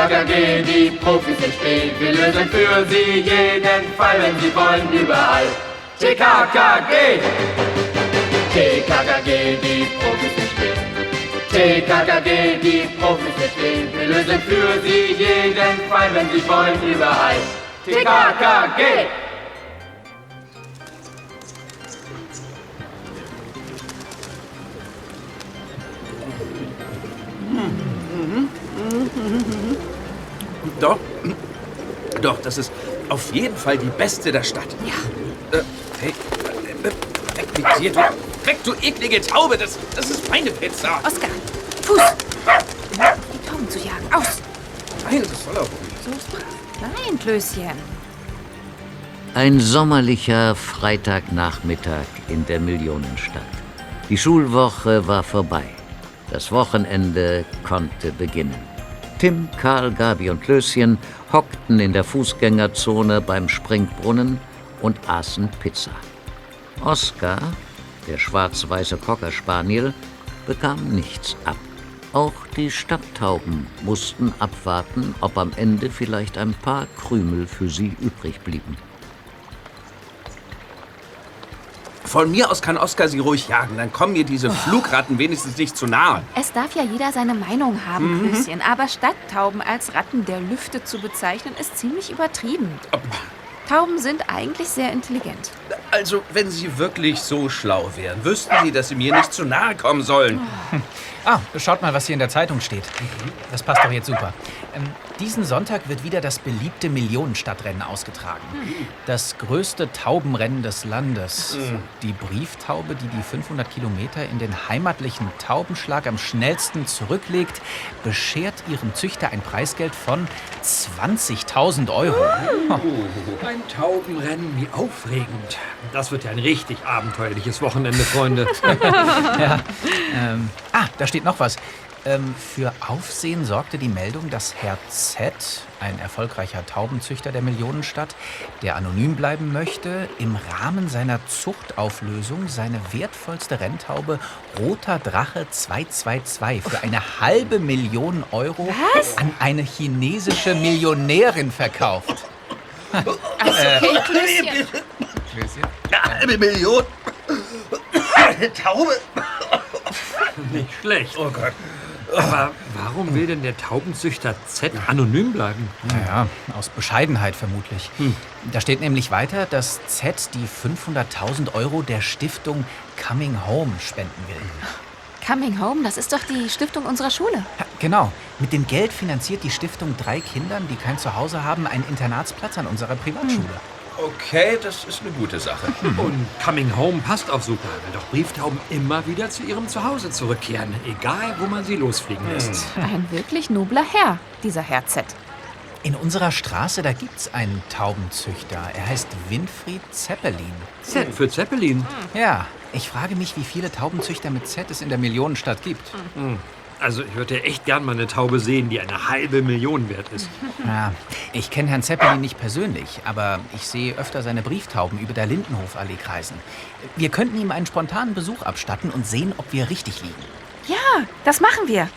TKKG, die Profis sind spät. Wir lösen für sie jeden Fall, wenn sie wollen, überall. TKKG! TKKG, die Profis sind spät. TKKG, die Profis sind spät. Wir lösen für sie jeden Fall, wenn sie wollen, überall. TKKG! Doch, das ist auf jeden Fall die beste der Stadt. Ja. Äh, hey, äh, äh, weg mit dir, du, weg, du eklige Taube, das, das ist meine Pizza. Oskar, Fuß! Die Tauben zu jagen. Aus! Nein, das soll auch So ist brav. Nein, Klößchen. Ein sommerlicher Freitagnachmittag in der Millionenstadt. Die Schulwoche war vorbei. Das Wochenende konnte beginnen. Tim, Karl, Gabi und Klößchen hockten in der Fußgängerzone beim Springbrunnen und aßen Pizza. Oskar, der schwarz-weiße Cocker Spaniel, bekam nichts ab. Auch die Stadttauben mussten abwarten, ob am Ende vielleicht ein paar Krümel für sie übrig blieben. Von mir aus kann Oskar sie ruhig jagen, dann kommen mir diese Flugratten wenigstens nicht zu nahe. Es darf ja jeder seine Meinung haben, Klößchen. Aber Stadttauben als Ratten der Lüfte zu bezeichnen, ist ziemlich übertrieben. Tauben sind eigentlich sehr intelligent. Also, wenn sie wirklich so schlau wären, wüssten sie, dass sie mir nicht zu nahe kommen sollen. Ah, schaut mal, was hier in der Zeitung steht. Das passt doch jetzt super. Ähm, diesen Sonntag wird wieder das beliebte Millionenstadtrennen ausgetragen. Das größte Taubenrennen des Landes. Die Brieftaube, die die 500 Kilometer in den heimatlichen Taubenschlag am schnellsten zurücklegt, beschert ihrem Züchter ein Preisgeld von 20.000 Euro. Ein Taubenrennen, wie aufregend. Das wird ja ein richtig abenteuerliches Wochenende, Freunde. Ähm, ah, da steht noch was. Ähm, für Aufsehen sorgte die Meldung, dass Herr Z., ein erfolgreicher Taubenzüchter der Millionenstadt, der anonym bleiben möchte, im Rahmen seiner Zuchtauflösung seine wertvollste Renntaube Roter Drache 222 für eine halbe Million Euro an eine chinesische Millionärin verkauft. Also, okay, Klößchen. Eine Million? Eine Taube? Nicht schlecht. Oh Gott. Aber warum will denn der Taubenzüchter Z anonym bleiben? Naja, aus Bescheidenheit vermutlich. Da steht nämlich weiter, dass Z die 500.000 Euro der Stiftung Coming Home spenden will. Coming Home, das ist doch die Stiftung unserer Schule. Ja, genau. Mit dem Geld finanziert die Stiftung drei Kindern, die kein Zuhause haben, einen Internatsplatz an unserer Privatschule. Okay, das ist eine gute Sache. Und Coming Home passt auch super, weil doch Brieftauben immer wieder zu ihrem Zuhause zurückkehren, egal wo man sie losfliegen lässt. Ein wirklich nobler Herr, dieser Herr Z. In unserer Straße, da gibt's einen Taubenzüchter. Er heißt Winfried Zeppelin. Z für Zeppelin. Ja, ich frage mich, wie viele Taubenzüchter mit Z es in der Millionenstadt gibt. Also ich würde echt gern mal eine Taube sehen, die eine halbe Million wert ist. Ja, ich kenne Herrn Zeppelin nicht persönlich, aber ich sehe öfter seine Brieftauben über der Lindenhofallee kreisen. Wir könnten ihm einen spontanen Besuch abstatten und sehen, ob wir richtig liegen. Ja, das machen wir.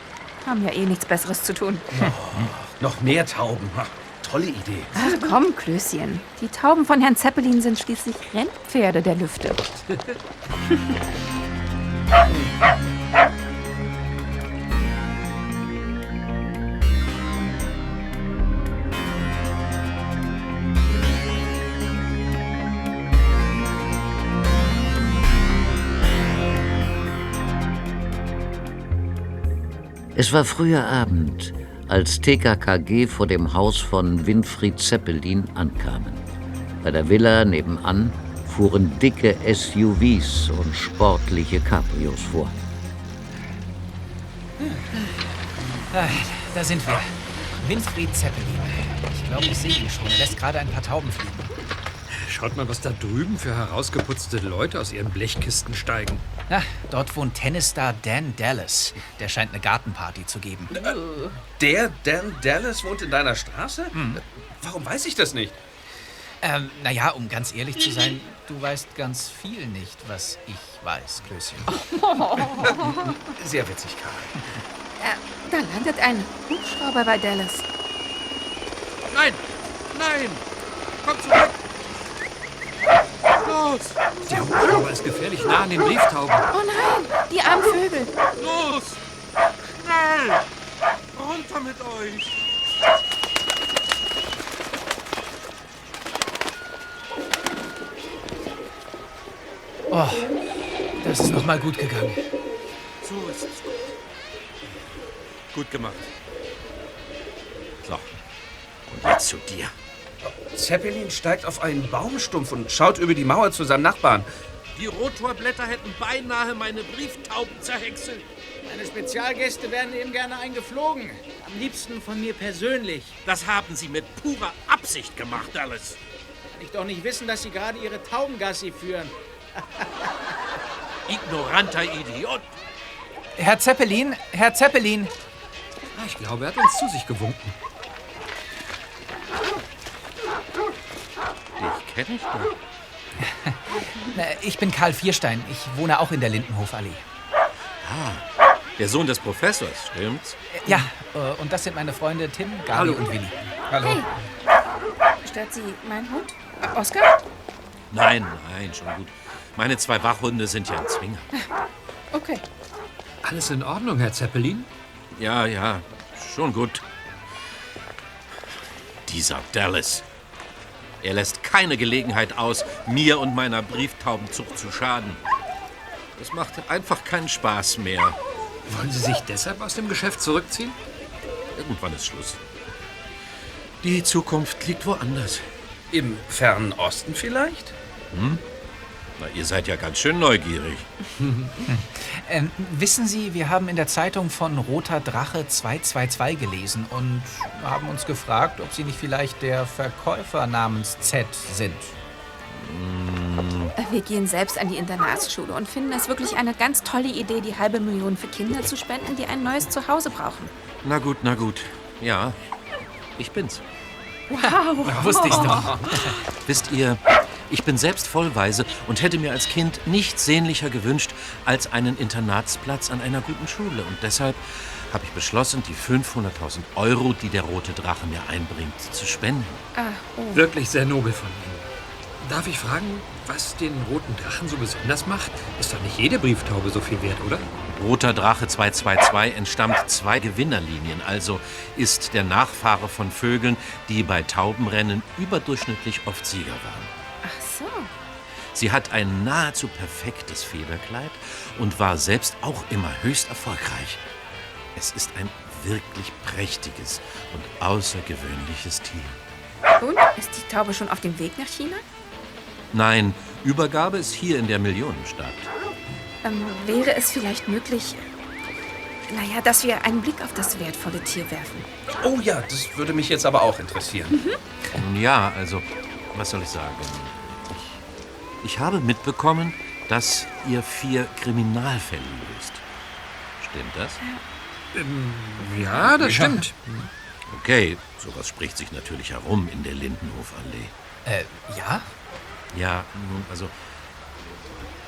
Haben ja eh nichts Besseres zu tun. Noch mehr Tauben. Tolle Idee. Ach komm, Klößchen. Die Tauben von Herrn Zeppelin sind schließlich Rennpferde der Lüfte. Es war früher Abend, als TKKG vor dem Haus von Winfried Zeppelin ankamen. Bei der Villa nebenan fuhren dicke SUVs und sportliche Cabrios vor. Da sind wir. Winfried Zeppelin. Ich glaube, ich sehe ihn schon. Er lässt gerade ein paar Tauben fliegen. Schaut mal, was da drüben für herausgeputzte Leute aus ihren Blechkisten steigen. Ah, dort wohnt Tennisstar Dan Dallas. Der scheint eine Gartenparty zu geben. Der Dan Dallas wohnt in deiner Straße? Warum weiß ich das nicht? Ähm, naja, um ganz ehrlich zu sein, du weißt ganz viel nicht, was ich weiß, Klößchen. Sehr witzig, Karl. Äh, da landet ein Hubschrauber bei Dallas. Nein! Nein! Komm zurück! Los! Der Hubschrauber ist gefährlich nah an den Brieftauben. Oh nein, die armen Vögel. Los! Schnell! Runter mit euch! Oh, das ist noch mal gut gegangen. So ist es gut. Gut gemacht. So. Und jetzt zu dir. Zeppelin steigt auf einen Baumstumpf und schaut über die Mauer zu seinem Nachbarn. Die Rotorblätter hätten beinahe meine Brieftauben zerhäckselt. Meine Spezialgäste werden eben gerne eingeflogen. Am liebsten von mir persönlich. Das haben sie mit purer Absicht gemacht, alles. Kann ich doch nicht wissen, dass Sie gerade Ihre Taubengassi führen. Ignoranter Idiot. Herr Zeppelin, Herr Zeppelin. Ah, Ich glaube, er hat uns zu sich gewunken. Kenne dich doch. Ich bin Karl Vierstein. Ich wohne auch in der Lindenhofallee. Der Sohn des Professors, stimmt's? Äh, Ja, äh, und das sind meine Freunde Tim, Gabi und Willi. Hallo. Hey, stört Sie mein Hund? Äh, Oskar? Nein, nein, schon gut. Meine zwei Wachhunde sind ja ein Zwinger. Okay. Alles in Ordnung, Herr Zeppelin? Ja, ja, schon gut. Dieser Dallas. Er lässt keine Gelegenheit aus, mir und meiner Brieftaubenzucht zu schaden. Das macht einfach keinen Spaß mehr. Wollen Sie sich deshalb aus dem Geschäft zurückziehen? Irgendwann ist Schluss. Die Zukunft liegt woanders. Im fernen Osten vielleicht? Na, ihr seid ja ganz schön neugierig. Ähm, wissen Sie, wir haben in der Zeitung von Roter Drache 222 gelesen und haben uns gefragt, ob Sie nicht vielleicht der Verkäufer namens Z sind. Äh, Wir gehen selbst an die Internatsschule und finden es wirklich eine ganz tolle Idee, die halbe Million für Kinder zu spenden, die ein neues Zuhause brauchen. Na gut, na gut. Ja, ich bin's. Wow. Wusste ich doch. Wisst ihr, ich bin selbst vollweise und hätte mir als Kind nichts sehnlicher gewünscht als einen Internatsplatz an einer guten Schule. Und deshalb habe ich beschlossen, die 500.000 Euro, die der Rote Drache mir einbringt, zu spenden. Ah, oh. Wirklich sehr nobel von Ihnen. Darf ich fragen, was den roten Drachen so besonders macht? Ist doch nicht jede Brieftaube so viel wert, oder? Roter Drache 222 entstammt zwei Gewinnerlinien, also ist der Nachfahre von Vögeln, die bei Taubenrennen überdurchschnittlich oft Sieger waren. So. Sie hat ein nahezu perfektes Federkleid und war selbst auch immer höchst erfolgreich. Es ist ein wirklich prächtiges und außergewöhnliches Tier. Und? Ist die Taube schon auf dem Weg nach China? Nein, Übergabe ist hier in der Millionenstadt. Ähm, wäre es vielleicht möglich, naja, dass wir einen Blick auf das wertvolle Tier werfen? Oh ja, das würde mich jetzt aber auch interessieren. Nun ja, also, was soll ich sagen? Ich, habe mitbekommen, dass ihr vier Kriminalfälle löst. Stimmt das? Ja, das stimmt. Okay, sowas spricht sich natürlich herum in der Lindenhofallee. Äh, ja? Ja, nun, also,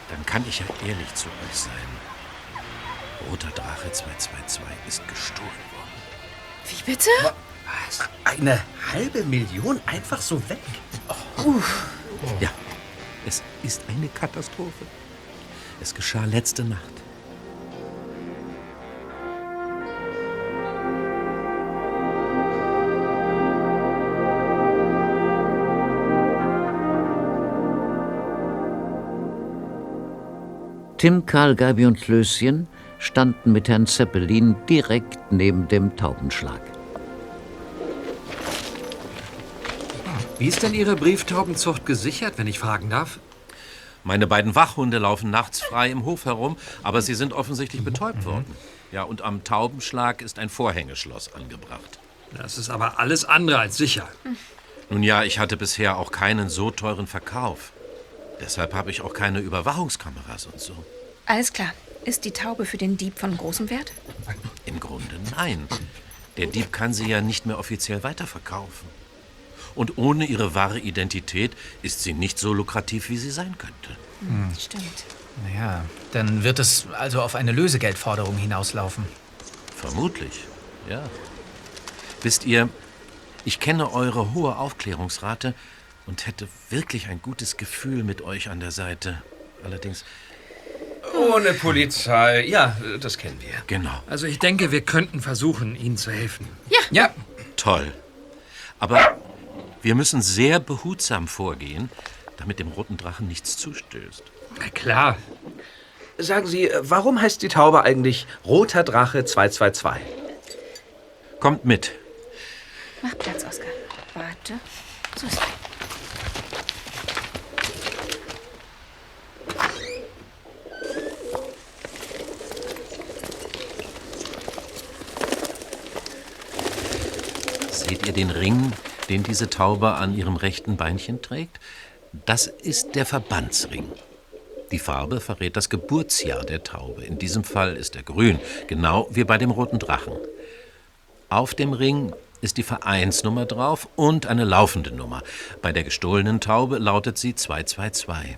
dann kann ich ja ehrlich zu euch sein. Roter Drache 222 ist gestohlen worden. Wie bitte? Was? Eine halbe Million einfach so weg? Ja, es ist eine Katastrophe. Es geschah letzte Nacht. Tim, Karl, Gabi und Klößchen standen mit Herrn Zeppelin direkt neben dem Taubenschlag. Wie ist denn Ihre Brieftaubenzucht gesichert, wenn ich fragen darf? Meine beiden Wachhunde laufen nachts frei im Hof herum, aber sie sind offensichtlich betäubt worden. Ja, und am Taubenschlag ist ein Vorhängeschloss angebracht. Das ist aber alles andere als sicher. Nun ja, ich hatte bisher auch keinen so teuren Verkauf. Deshalb habe ich auch keine Überwachungskameras und so. Alles klar. Ist die Taube für den Dieb von großem Wert? Im Grunde nein. Der Dieb kann sie ja nicht mehr offiziell weiterverkaufen. Und ohne ihre wahre Identität ist sie nicht so lukrativ, wie sie sein könnte. Stimmt. Naja, dann wird es also auf eine Lösegeldforderung hinauslaufen. Vermutlich, ja. Wisst ihr, ich kenne eure hohe Aufklärungsrate und hätte wirklich ein gutes Gefühl mit euch an der Seite. Allerdings, Ohne Polizei. Ja, das kennen wir. genau, Also ich denke, wir könnten versuchen, Ihnen zu helfen. Ja, toll. Aber wir müssen sehr behutsam vorgehen, damit dem roten Drachen nichts zustößt. Na klar. Sagen Sie, warum heißt die Taube eigentlich Roter Drache 222? Kommt mit. Mach Platz, Oskar. Warte. So ist. Seht ihr den Ring, den diese Taube an ihrem rechten Beinchen trägt? Das ist der Verbandsring. Die Farbe verrät das Geburtsjahr der Taube. In diesem Fall ist er grün, genau wie bei dem roten Drachen. Auf dem Ring ist die Vereinsnummer drauf und eine laufende Nummer. Bei der gestohlenen Taube lautet sie 222.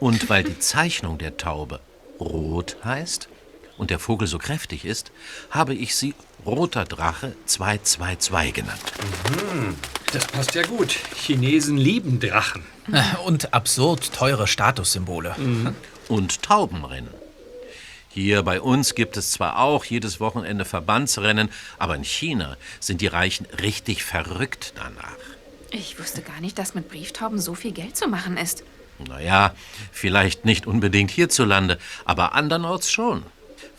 Und weil die Zeichnung der Taube rot heißt und der Vogel so kräftig ist, habe ich sie roter Drache 222 genannt. Das passt ja gut. Chinesen lieben Drachen. und absurd teure Statussymbole. und Taubenrennen. Hier bei uns gibt es zwar auch jedes Wochenende Verbandsrennen, aber in China sind die Reichen richtig verrückt danach. Ich wusste gar nicht, dass mit Brieftauben so viel Geld zu machen ist. Naja, vielleicht nicht unbedingt hierzulande, aber andernorts schon.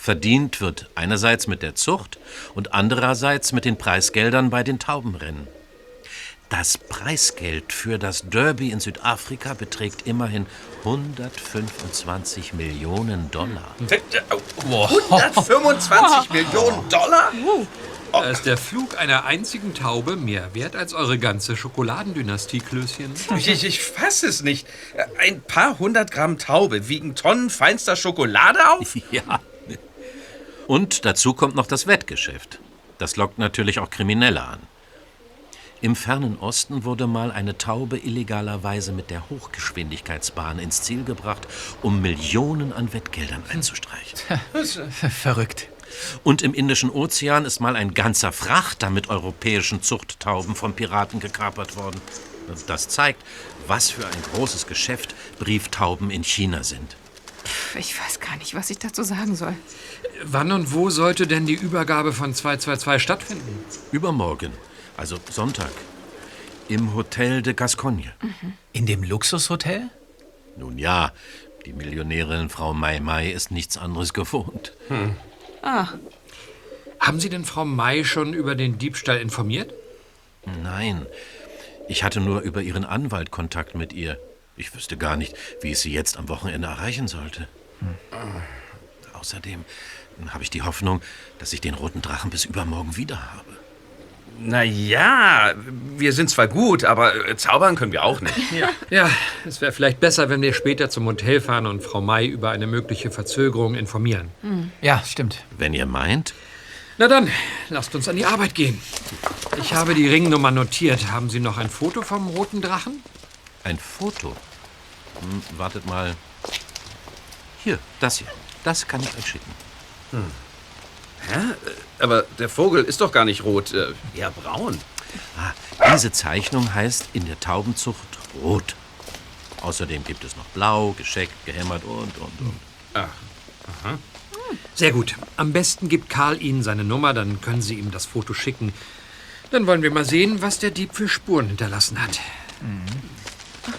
Verdient wird einerseits mit der Zucht und andererseits mit den Preisgeldern bei den Taubenrennen. Das Preisgeld für das Derby in Südafrika beträgt immerhin 125 Millionen Dollar. 125 Millionen Dollar? Da ist der Flug einer einzigen Taube mehr wert als eure ganze Schokoladendynastie, Klößchen. Ich, ich fasse es nicht. Ein paar hundert Gramm Taube wiegen Tonnen feinster Schokolade auf? Ja. Und dazu kommt noch das Wettgeschäft. Das lockt natürlich auch Kriminelle an. Im fernen Osten wurde mal eine Taube illegalerweise mit der Hochgeschwindigkeitsbahn ins Ziel gebracht, um Millionen an Wettgeldern einzustreichen. Verrückt. Und im Indischen Ozean ist mal ein ganzer Frachter mit europäischen Zuchttauben von Piraten gekapert worden. Das zeigt, was für ein großes Geschäft Brieftauben in China sind. Ich weiß gar nicht, was ich dazu sagen soll. Wann und wo sollte denn die Übergabe von 222 stattfinden? Übermorgen, also Sonntag, im Hotel de Gascogne. In dem Luxushotel? Nun ja, die Millionärin Frau Mai Mai ist nichts anderes gewohnt. Haben Sie denn Frau May schon über den Diebstahl informiert? Nein, ich hatte nur über ihren Anwalt Kontakt mit ihr. Ich wüsste gar nicht, wie ich sie jetzt am Wochenende erreichen sollte. Außerdem habe ich die Hoffnung, dass ich den roten Drachen bis übermorgen wieder habe. Na ja, wir sind zwar gut, aber äh, zaubern können wir auch nicht. Ja, es wäre vielleicht besser, wenn wir später zum Hotel fahren und Frau May über eine mögliche Verzögerung informieren. Ja, stimmt. Wenn ihr meint, Na dann, lasst uns an die Arbeit gehen. Ich habe die Ringnummer notiert. Haben Sie noch ein Foto vom roten Drachen? ein Foto. Hm, wartet mal. Hier, das hier. Das kann ich euch schicken. Aber der Vogel ist doch gar nicht rot, äh, eher braun. Ah, diese Zeichnung heißt in der Taubenzucht rot. Außerdem gibt es noch blau, gescheckt, gehämmert und, und, und. Sehr gut. Am besten gibt Karl Ihnen seine Nummer, dann können Sie ihm das Foto schicken. Dann wollen wir mal sehen, was der Dieb für Spuren hinterlassen hat. Okay.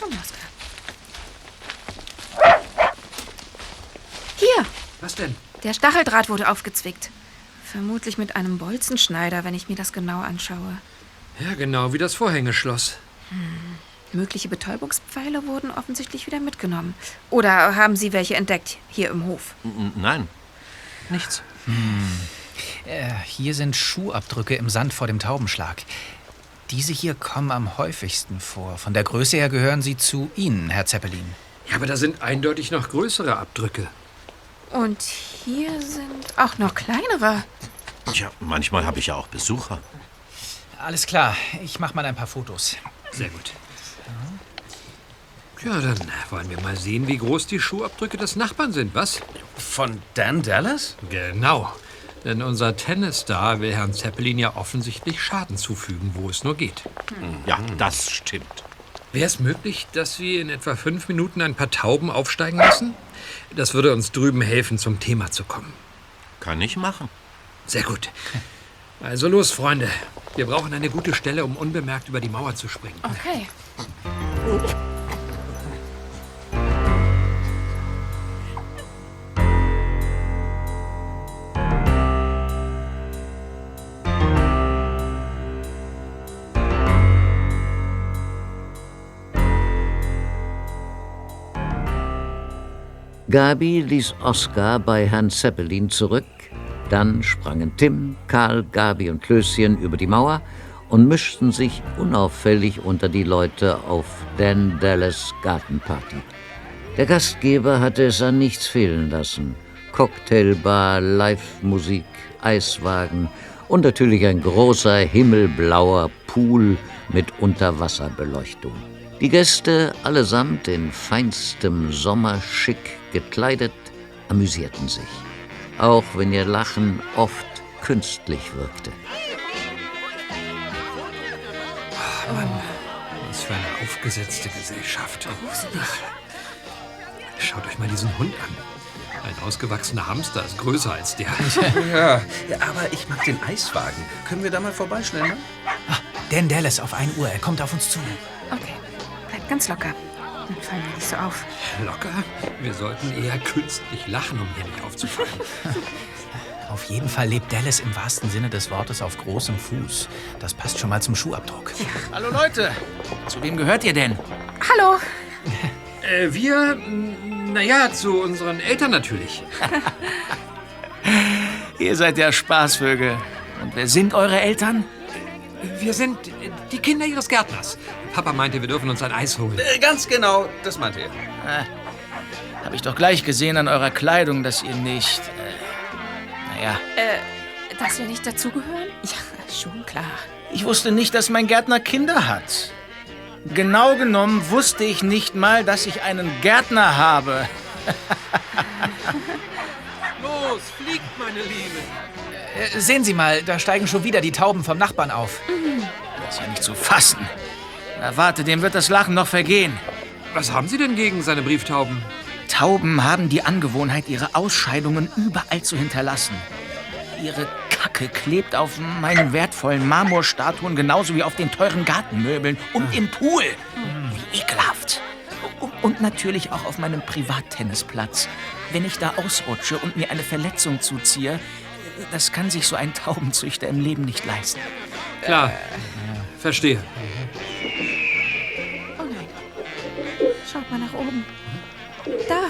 Komm, Oskar. Hier, Was denn? der Stacheldraht wurde aufgezwickt. Vermutlich mit einem Bolzenschneider, wenn ich mir das genau anschaue. Ja, genau wie das Vorhängeschloss. Mögliche Betäubungspfeile wurden offensichtlich wieder mitgenommen. Oder haben Sie welche entdeckt, hier im Hof? Nein, nichts. Äh, hier sind Schuhabdrücke im Sand vor dem Taubenschlag. Diese hier kommen am häufigsten vor. Von der Größe her gehören sie zu Ihnen, Herr Zeppelin. Ja, aber da sind eindeutig noch größere Abdrücke. Und hier sind auch noch kleinere. Tja, manchmal habe ich ja auch Besucher. Alles klar, ich mache mal ein paar Fotos. Sehr gut. Ja, dann wollen wir mal sehen, wie groß die Schuhabdrücke des Nachbarn sind, was? Von Dan Dallas? Genau. Denn unser Tennisstar will Herrn Zeppelin ja offensichtlich Schaden zufügen, wo es nur geht. Ja, das stimmt. Wäre es möglich, dass wir in etwa fünf Minuten ein paar Tauben aufsteigen lassen? Das würde uns drüben helfen, zum Thema zu kommen. Kann ich machen. Sehr gut. Also los, Freunde. Wir brauchen eine gute Stelle, um unbemerkt über die Mauer zu springen. Okay. Gabi ließ Oskar bei Herrn Zeppelin zurück. Dann sprangen Tim, Karl, Gabi und Klößchen über die Mauer und mischten sich unauffällig unter die Leute auf Dan Dallas Gartenparty. Der Gastgeber hatte es an nichts fehlen lassen. Cocktailbar, Live-Musik, Eiswagen und natürlich ein großer himmelblauer Pool mit Unterwasserbeleuchtung. Die Gäste, allesamt in feinstem Sommerschick gekleidet, amüsierten sich, auch wenn ihr Lachen oft künstlich wirkte. Was für eine aufgesetzte Gesellschaft. Schaut euch mal diesen Hund an. Ein ausgewachsener Hamster ist größer als der. Ja, ja, aber ich mag den Eiswagen. Können wir da mal vorbeischneiden? Dan Dallas auf 1 Uhr, er kommt auf uns zu. Okay. Bleib ganz locker. Dann fallen wir nicht so auf. Locker? Wir sollten eher künstlich lachen, um hier nicht aufzufallen. Auf jeden Fall lebt Dallas im wahrsten Sinne des Wortes auf großem Fuß. Das passt schon mal zum Schuhabdruck. Hallo Leute, zu wem gehört ihr denn? Hallo. Äh, wir, naja, zu unseren Eltern natürlich. Ihr seid ja Spaßvögel. Und wer sind eure Eltern? Wir sind die Kinder ihres Gärtners. Papa meinte, wir dürfen uns ein Eis holen. Äh, ganz genau, das meinte er. Hab ich doch gleich gesehen an eurer Kleidung, dass ihr nicht. Äh, naja, Äh, dass wir nicht dazugehören? Ja, schon klar. ich wusste nicht, dass mein Gärtner Kinder hat. Genau genommen wusste ich nicht mal, dass ich einen Gärtner habe. Los, fliegt, meine Liebe. Äh, sehen Sie mal, da steigen schon wieder die Tauben vom Nachbarn auf. Das ist ja nicht zu fassen. Na warte, dem wird das Lachen noch vergehen. Was haben Sie denn gegen seine Brieftauben? Tauben haben die Angewohnheit, ihre Ausscheidungen überall zu hinterlassen. Ihre Kacke klebt auf meinen wertvollen Marmorstatuen genauso wie auf den teuren Gartenmöbeln und im Pool. Wie ekelhaft. Und- Und natürlich auch auf meinem Privattennisplatz. Wenn ich da ausrutsche und mir eine Verletzung zuziehe, das kann sich so ein Taubenzüchter im Leben nicht leisten. Klar. Verstehe. Schaut mal nach oben. Da.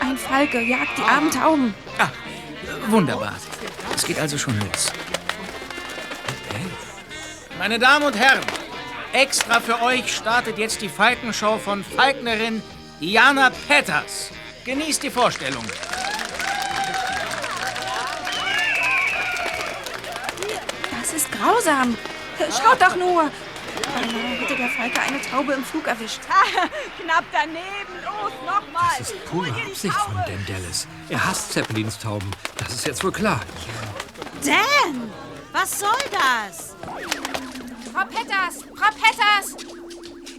Ein Falke jagt die armen Tauben. Ah, wunderbar. Es geht also schon los. Meine Damen und Herren, extra für euch startet jetzt die Falkenshow von Falknerin Diana Petters. Genießt die Vorstellung. Das ist grausam. Schaut doch nur. Beinahe hätte der Falke eine Taube im Flug erwischt. Knapp daneben. Los, nochmal. Das ist pure Absicht von Dan Dallas. Er hasst Zeppelins Tauben. Das ist jetzt wohl klar. Dan, was soll das? Frau Petters! Frau Petters!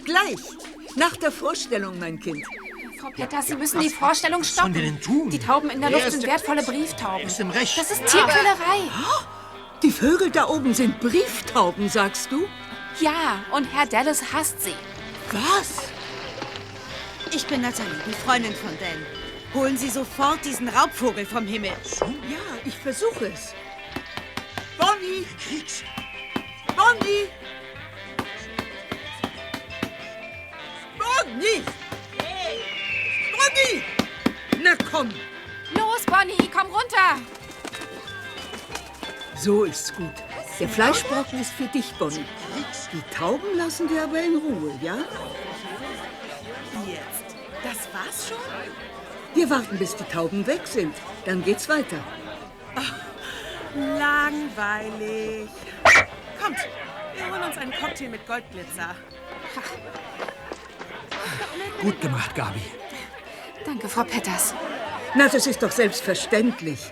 Gleich. Nach der Vorstellung, mein Kind. Frau Petters, Sie müssen die Vorstellung stoppen. wir denn tun? Die Tauben in der Luft sind wertvolle Brieftauben. ist im Recht. Das ist Tierquälerei. Die Vögel da oben sind Brieftauben, sagst du? Ja, und Herr Dallas hasst sie. Was? Ich bin Nathalie, die Freundin von Dan. Holen Sie sofort diesen Raubvogel vom Himmel. Ja, ich versuche es. Bonnie! Bonnie! Bonnie! Bonnie! Na komm, Los, Bonnie, komm runter. so ist's gut. Der Fleischbrocken ist für dich, Bonnie. Die Tauben lassen wir aber in Ruhe, ja? Jetzt. Das war's schon? Wir warten, bis die Tauben weg sind. Dann geht's weiter. Langweilig. Kommt, wir holen uns einen Cocktail mit Goldglitzer. Gut gemacht, Gabi. Danke, Frau Petters. Na, das ist doch selbstverständlich.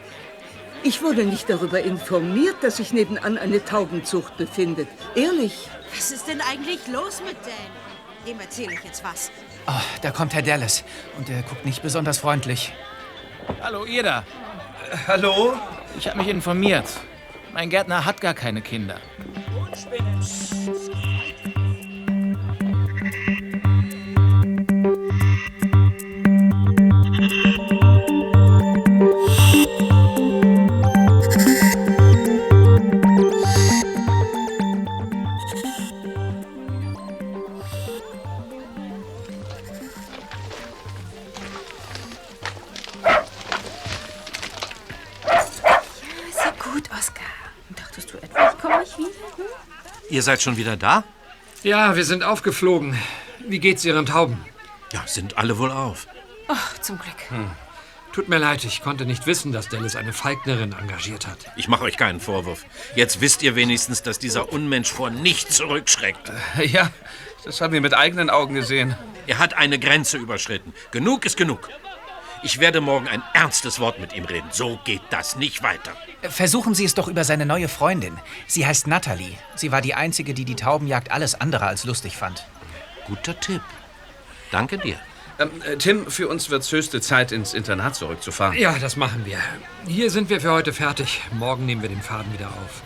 Ich wurde nicht darüber informiert, dass sich nebenan eine Taubenzucht befindet. Ehrlich. Was ist denn eigentlich los mit Dan? Dem erzähle ich jetzt was. Oh, da kommt Herr Dallas. Und er guckt nicht besonders freundlich. Hallo, ihr da. Hallo? Ich habe mich informiert. Mein Gärtner hat gar keine Kinder. Sieht Ihr seid schon wieder da? Ja, wir sind aufgeflogen. Wie geht's Ihren Tauben? Ja, sind alle wohl auf. Ach, zum Glück. Hm. Tut mir leid, ich konnte nicht wissen, dass Dallas eine Falknerin engagiert hat. Ich mache euch keinen Vorwurf. Jetzt wisst ihr wenigstens, dass dieser Unmensch vor nichts zurückschreckt. Ja, das haben wir mit eigenen Augen gesehen. Er hat eine Grenze überschritten. Genug ist genug. Ich werde morgen ein ernstes Wort mit ihm reden. So geht das nicht weiter. Versuchen Sie es doch über seine neue Freundin. Sie heißt Natalie. Sie war die Einzige, die die Taubenjagd alles andere als lustig fand. Guter Tipp. Danke dir. Ähm, äh, Tim, für uns wird's höchste Zeit, ins Internat zurückzufahren. Ja, das machen wir. Hier sind wir für heute fertig. Morgen nehmen wir den Faden wieder auf.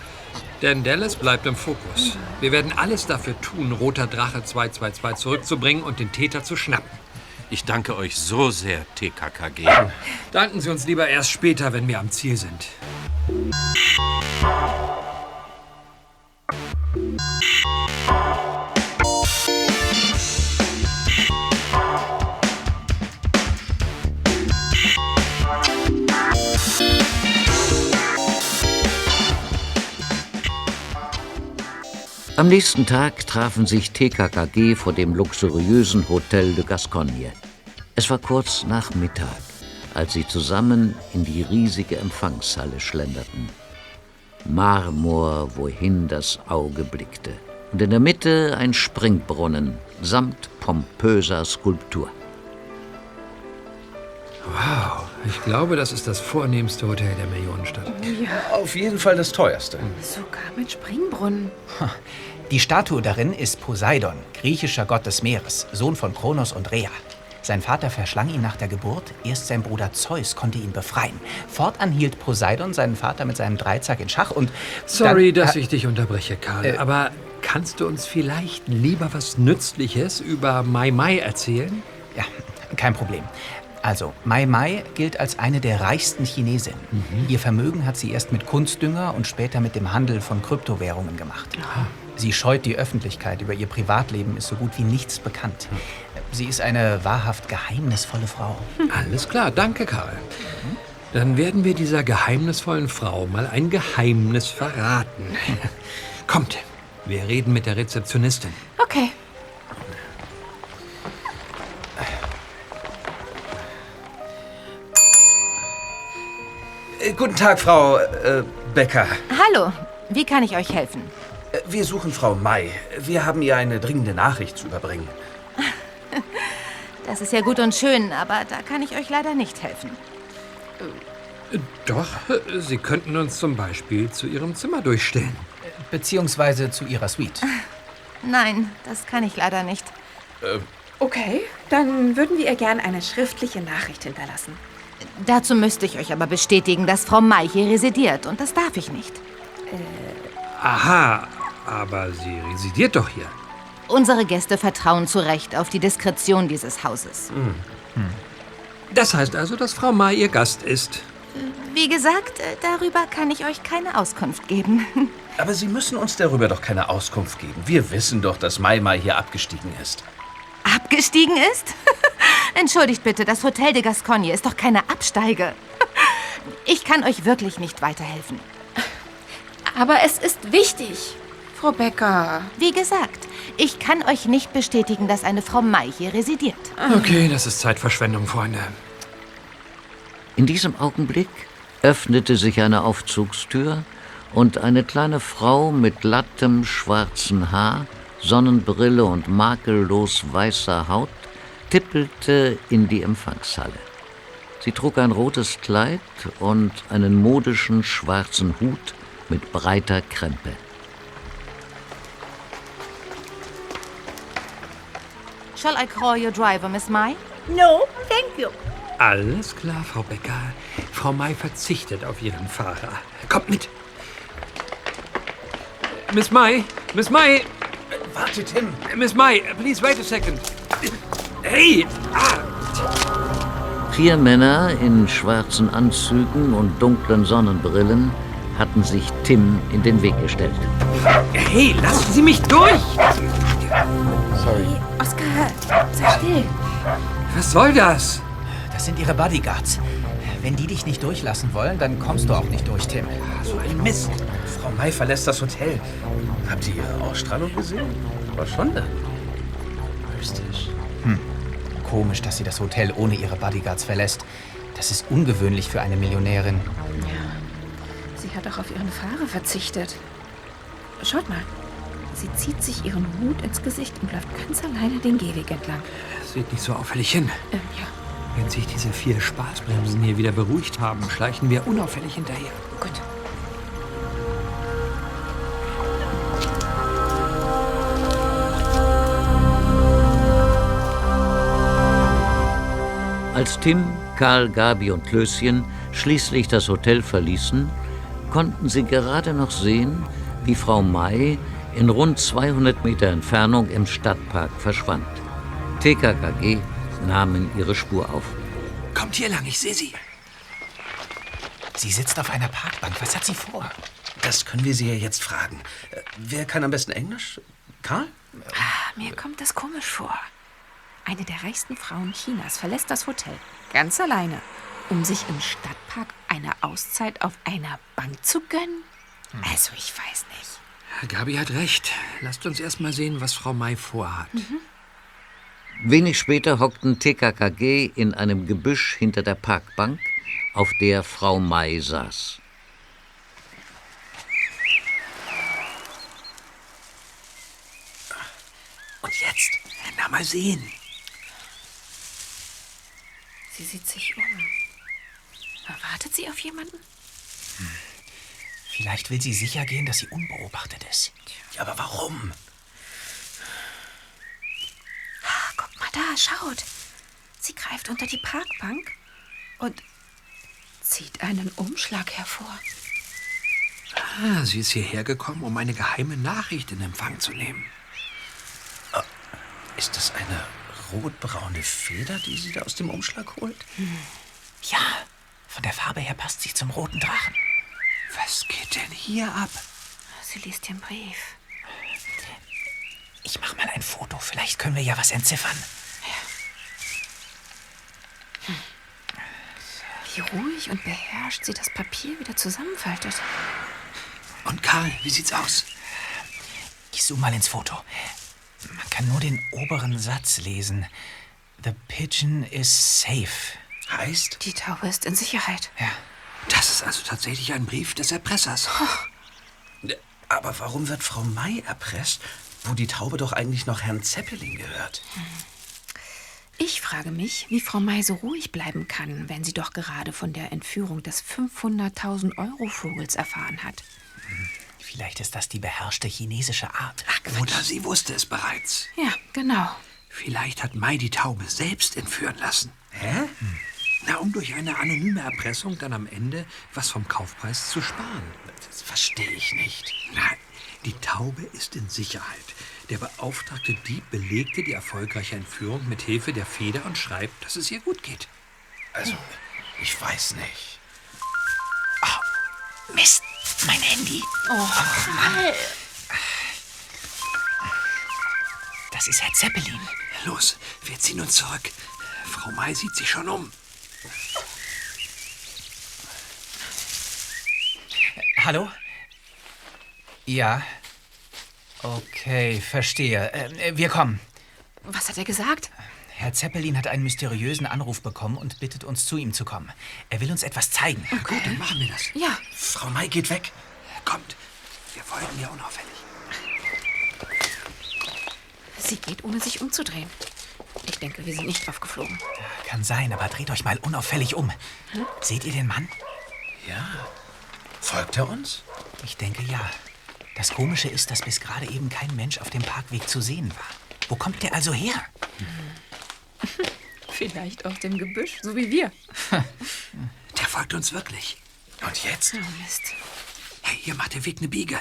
Denn Dallas bleibt im Fokus. Wir werden alles dafür tun, Roter Drache 222 zurückzubringen und den Täter zu schnappen. Ich danke euch so sehr, TKKG. Danken Sie uns lieber erst später, wenn wir am Ziel sind. Am nächsten Tag trafen sich TKKG vor dem luxuriösen Hotel de Gascogne. Es war kurz nach Mittag, als sie zusammen in die riesige Empfangshalle schlenderten. Marmor, wohin das Auge blickte. Und in der Mitte ein Springbrunnen samt pompöser Skulptur. Wow, ich glaube, das ist das vornehmste Hotel der Millionenstadt. Ja, Auf jeden Fall das teuerste. sogar mit Springbrunnen. Die Statue darin ist Poseidon, griechischer Gott des Meeres, Sohn von Kronos und Rhea. Sein Vater verschlang ihn nach der Geburt, erst sein Bruder Zeus konnte ihn befreien. Fortan hielt Poseidon seinen Vater mit seinem Dreizack in Schach und... Sorry, dann- dass ich dich unterbreche, Karl, Äh, aber kannst du uns vielleicht lieber was Nützliches über Mai Mai erzählen? Ja, kein Problem. Also, Mai Mai gilt als eine der reichsten Chinesinnen. Ihr Vermögen hat sie erst mit Kunstdünger und später mit dem Handel von Kryptowährungen gemacht. Sie scheut die Öffentlichkeit. Über ihr Privatleben ist so gut wie nichts bekannt. Sie ist eine wahrhaft geheimnisvolle Frau. Alles klar, danke, Karl. Dann werden wir dieser geheimnisvollen Frau mal ein Geheimnis verraten. Kommt, wir reden mit der Rezeptionistin. Okay. Guten Tag, Frau äh, Becker. Hallo, wie kann ich euch helfen? Äh, Wir suchen Frau May. Wir haben ihr eine dringende Nachricht zu überbringen. Das ist ja gut und schön, aber da kann ich euch leider nicht helfen. Doch, Sie könnten uns zum Beispiel zu Ihrem Zimmer durchstellen. Beziehungsweise zu ihrer Suite. Nein, das kann ich leider nicht. Okay, dann würden wir ihr gern eine schriftliche Nachricht hinterlassen. Dazu müsste ich euch aber bestätigen, dass Frau May hier residiert und das darf ich nicht. Aha, aber sie residiert doch hier. Unsere Gäste vertrauen zu Recht auf die Diskretion dieses Hauses. Das heißt also, dass Frau May ihr Gast ist. Wie gesagt, äh, darüber kann ich euch keine Auskunft geben. Aber Sie müssen uns darüber doch keine Auskunft geben. Wir wissen doch, dass Mai Mai hier abgestiegen ist. Abgestiegen ist? Entschuldigt bitte, das Hotel de Gascogne ist doch keine Absteige. Ich kann euch wirklich nicht weiterhelfen. Aber es ist wichtig, Frau Becker. Wie gesagt, ich kann euch nicht bestätigen, dass eine Frau May hier residiert. Okay, das ist Zeitverschwendung, Freunde. In diesem Augenblick öffnete sich eine Aufzugstür und eine kleine Frau mit glattem schwarzen Haar, Sonnenbrille und makellos weißer Haut tippelte in die Empfangshalle. Sie trug ein rotes Kleid und einen modischen schwarzen Hut mit breiter Krempe. Shall I call your driver, Miss Mai? No, thank you. Alles klar, Frau Becker. Frau May verzichtet auf ihren Fahrer. Kommt mit. Miss May, Miss May, Warte, Tim. Miss May, please wait a second. Hey! Ah! Vier Männer in schwarzen Anzügen und dunklen Sonnenbrillen hatten sich Tim in den Weg gestellt. Hey, lassen Sie mich durch! Sorry. Oskar, sei still. Was soll das? Das sind ihre Bodyguards. Wenn die dich nicht durchlassen wollen, dann kommst du auch nicht durch, Tim. So ein Mist. Frau May verlässt das Hotel. Habt ihr ihre Ausstrahlung gesehen? War schon da. Mystisch. Komisch, dass sie das Hotel ohne ihre Bodyguards verlässt. Das ist ungewöhnlich für eine Millionärin. Sie hat auch auf ihren Fahrer verzichtet. Schaut mal. Sie zieht sich ihren Hut ins Gesicht und läuft ganz alleine den Gehweg entlang. Sieht nicht so auffällig hin. Ähm, ja, Wenn sich diese vier Spaßbremsen hier wieder beruhigt haben, schleichen wir unauffällig hinterher. gut. Als Tim, Karl, Gabi und Klößchen schließlich das Hotel verließen, konnten sie gerade noch sehen, wie Frau May in rund 200 Meter Entfernung im Stadtpark verschwand. TKKG nahmen ihre Spur auf. Kommt hier lang, ich sehe sie. Sie sitzt auf einer Parkbank. Was hat sie vor? Das können wir sie ja jetzt fragen. Äh, Wer kann am besten Englisch? Karl? Ah, mir kommt das komisch vor. Eine der reichsten Frauen Chinas verlässt das Hotel ganz alleine, um sich im Stadtpark eine Auszeit auf einer Bank zu gönnen. Also, ich weiß nicht. Gabi hat recht. Lasst uns erst mal sehen, was Frau May vorhat. Wenig später hockten TKKG in einem Gebüsch hinter der Parkbank, auf der Frau May saß. Und jetzt? Na, mal sehen. Sie sieht sich um. Wartet sie auf jemanden? Vielleicht will sie sicher gehen, dass sie unbeobachtet ist. Ja, aber warum? Ah, Guck mal da, schaut. Sie greift unter die Parkbank und zieht einen Umschlag hervor. Ah, sie ist hierher gekommen, um eine geheime Nachricht in Empfang zu nehmen. Ist das eine rotbraune Feder, die sie da aus dem Umschlag holt? Ja, von der Farbe her passt sie zum roten Drachen. Was geht denn hier ab? Sie liest den Brief. Ich mach mal ein Foto. Vielleicht können wir ja was entziffern. Wie ruhig und beherrscht sie das Papier wieder zusammenfaltet. Und Karl, wie sieht's aus? Ich zoome mal ins Foto. Man kann nur den oberen Satz lesen. The pigeon is safe. Heißt? Die Taube ist in Sicherheit. Ja. Das ist also tatsächlich ein Brief des Erpressers. Aber warum wird Frau May erpresst, wo die Taube doch eigentlich noch Herrn Zeppelin gehört? Ich frage mich, wie Frau May so ruhig bleiben kann, wenn sie doch gerade von der Entführung des 500.000 Euro Vogels erfahren hat. Vielleicht ist das die beherrschte chinesische Art. Oder sie wusste es bereits. Ja, genau. Vielleicht hat Mai die Taube selbst entführen lassen. Hä? Na, um durch eine anonyme Erpressung dann am Ende was vom Kaufpreis zu sparen. Das verstehe ich nicht. Na, die Taube ist in Sicherheit. Der beauftragte Dieb belegte die erfolgreiche Entführung mit Hilfe der Feder und schreibt, dass es ihr gut geht. Also, ich weiß nicht. Mist, mein Handy. Oh, Das ist Herr Zeppelin. Los, wir ziehen uns zurück. Frau May sieht sich schon um. Hallo? Ja. Okay, verstehe. Äh, wir kommen. Was hat er gesagt? Herr Zeppelin hat einen mysteriösen Anruf bekommen und bittet uns, zu ihm zu kommen. Er will uns etwas zeigen. Gut, dann machen wir das. Ja, Frau May geht weg. Kommt, wir folgen ihr unauffällig. sie geht, ohne sich umzudrehen. Ich denke, wir sind nicht aufgeflogen. Kann sein, aber dreht euch mal unauffällig um. Hm? Seht ihr den Mann? Ja. Folgt er uns? Ich denke ja. Das Komische ist, dass bis gerade eben kein Mensch auf dem Parkweg zu sehen war. Wo kommt der also her? Vielleicht aus dem Gebüsch, so wie wir. Der folgt uns wirklich. Und jetzt? Oh, Mist. Hey, hier macht der Weg eine Biege.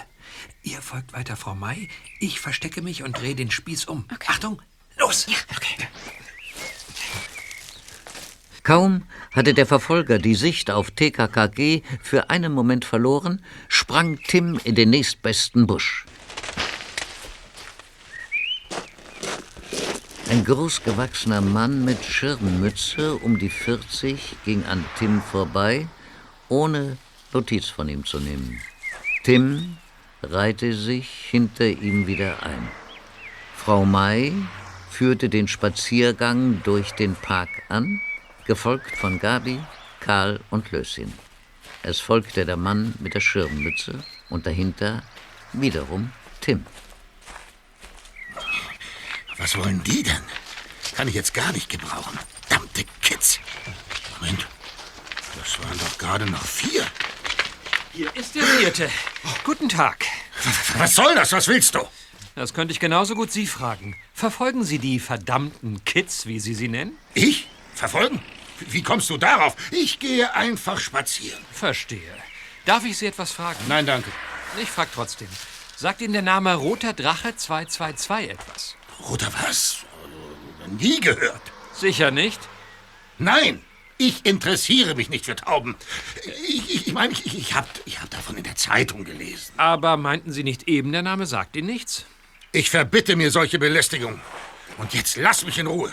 Ihr folgt weiter Frau May, ich verstecke mich und drehe den Spieß um. Achtung, los! Kaum hatte der Verfolger die Sicht auf TKKG für einen Moment verloren, sprang Tim in den nächstbesten Busch. Ein großgewachsener Mann mit Schirmmütze um die 40 ging an Tim vorbei, ohne Notiz von ihm zu nehmen. Tim reihte sich hinter ihm wieder ein. Frau May führte den Spaziergang durch den Park an, gefolgt von Gabi, Karl und Löschen. Es folgte der Mann mit der Schirmmütze und dahinter wiederum Tim. Was wollen die denn? Kann ich jetzt gar nicht gebrauchen. Verdammte Kids. Moment. Das waren doch gerade noch vier. Hier ist der vierte. Guten Tag. Was soll das? Was willst du? Das könnte ich genauso gut Sie fragen. Verfolgen Sie die verdammten Kids, wie Sie sie nennen? Ich? Verfolgen? Wie kommst du darauf? Ich gehe einfach spazieren. Verstehe. Darf ich Sie etwas fragen? Nein, danke. Ich frage trotzdem. Sagt Ihnen der Name Roter Drache 222 etwas? Roter was? Nie gehört. Sicher nicht? Nein, ich interessiere mich nicht für Tauben. Ich, ich, ich meine, ich, ich habe ich hab davon in der Zeitung gelesen. Aber meinten Sie nicht eben, der Name sagt Ihnen nichts? Ich verbitte mir solche Belästigung. Und jetzt lass mich in Ruhe.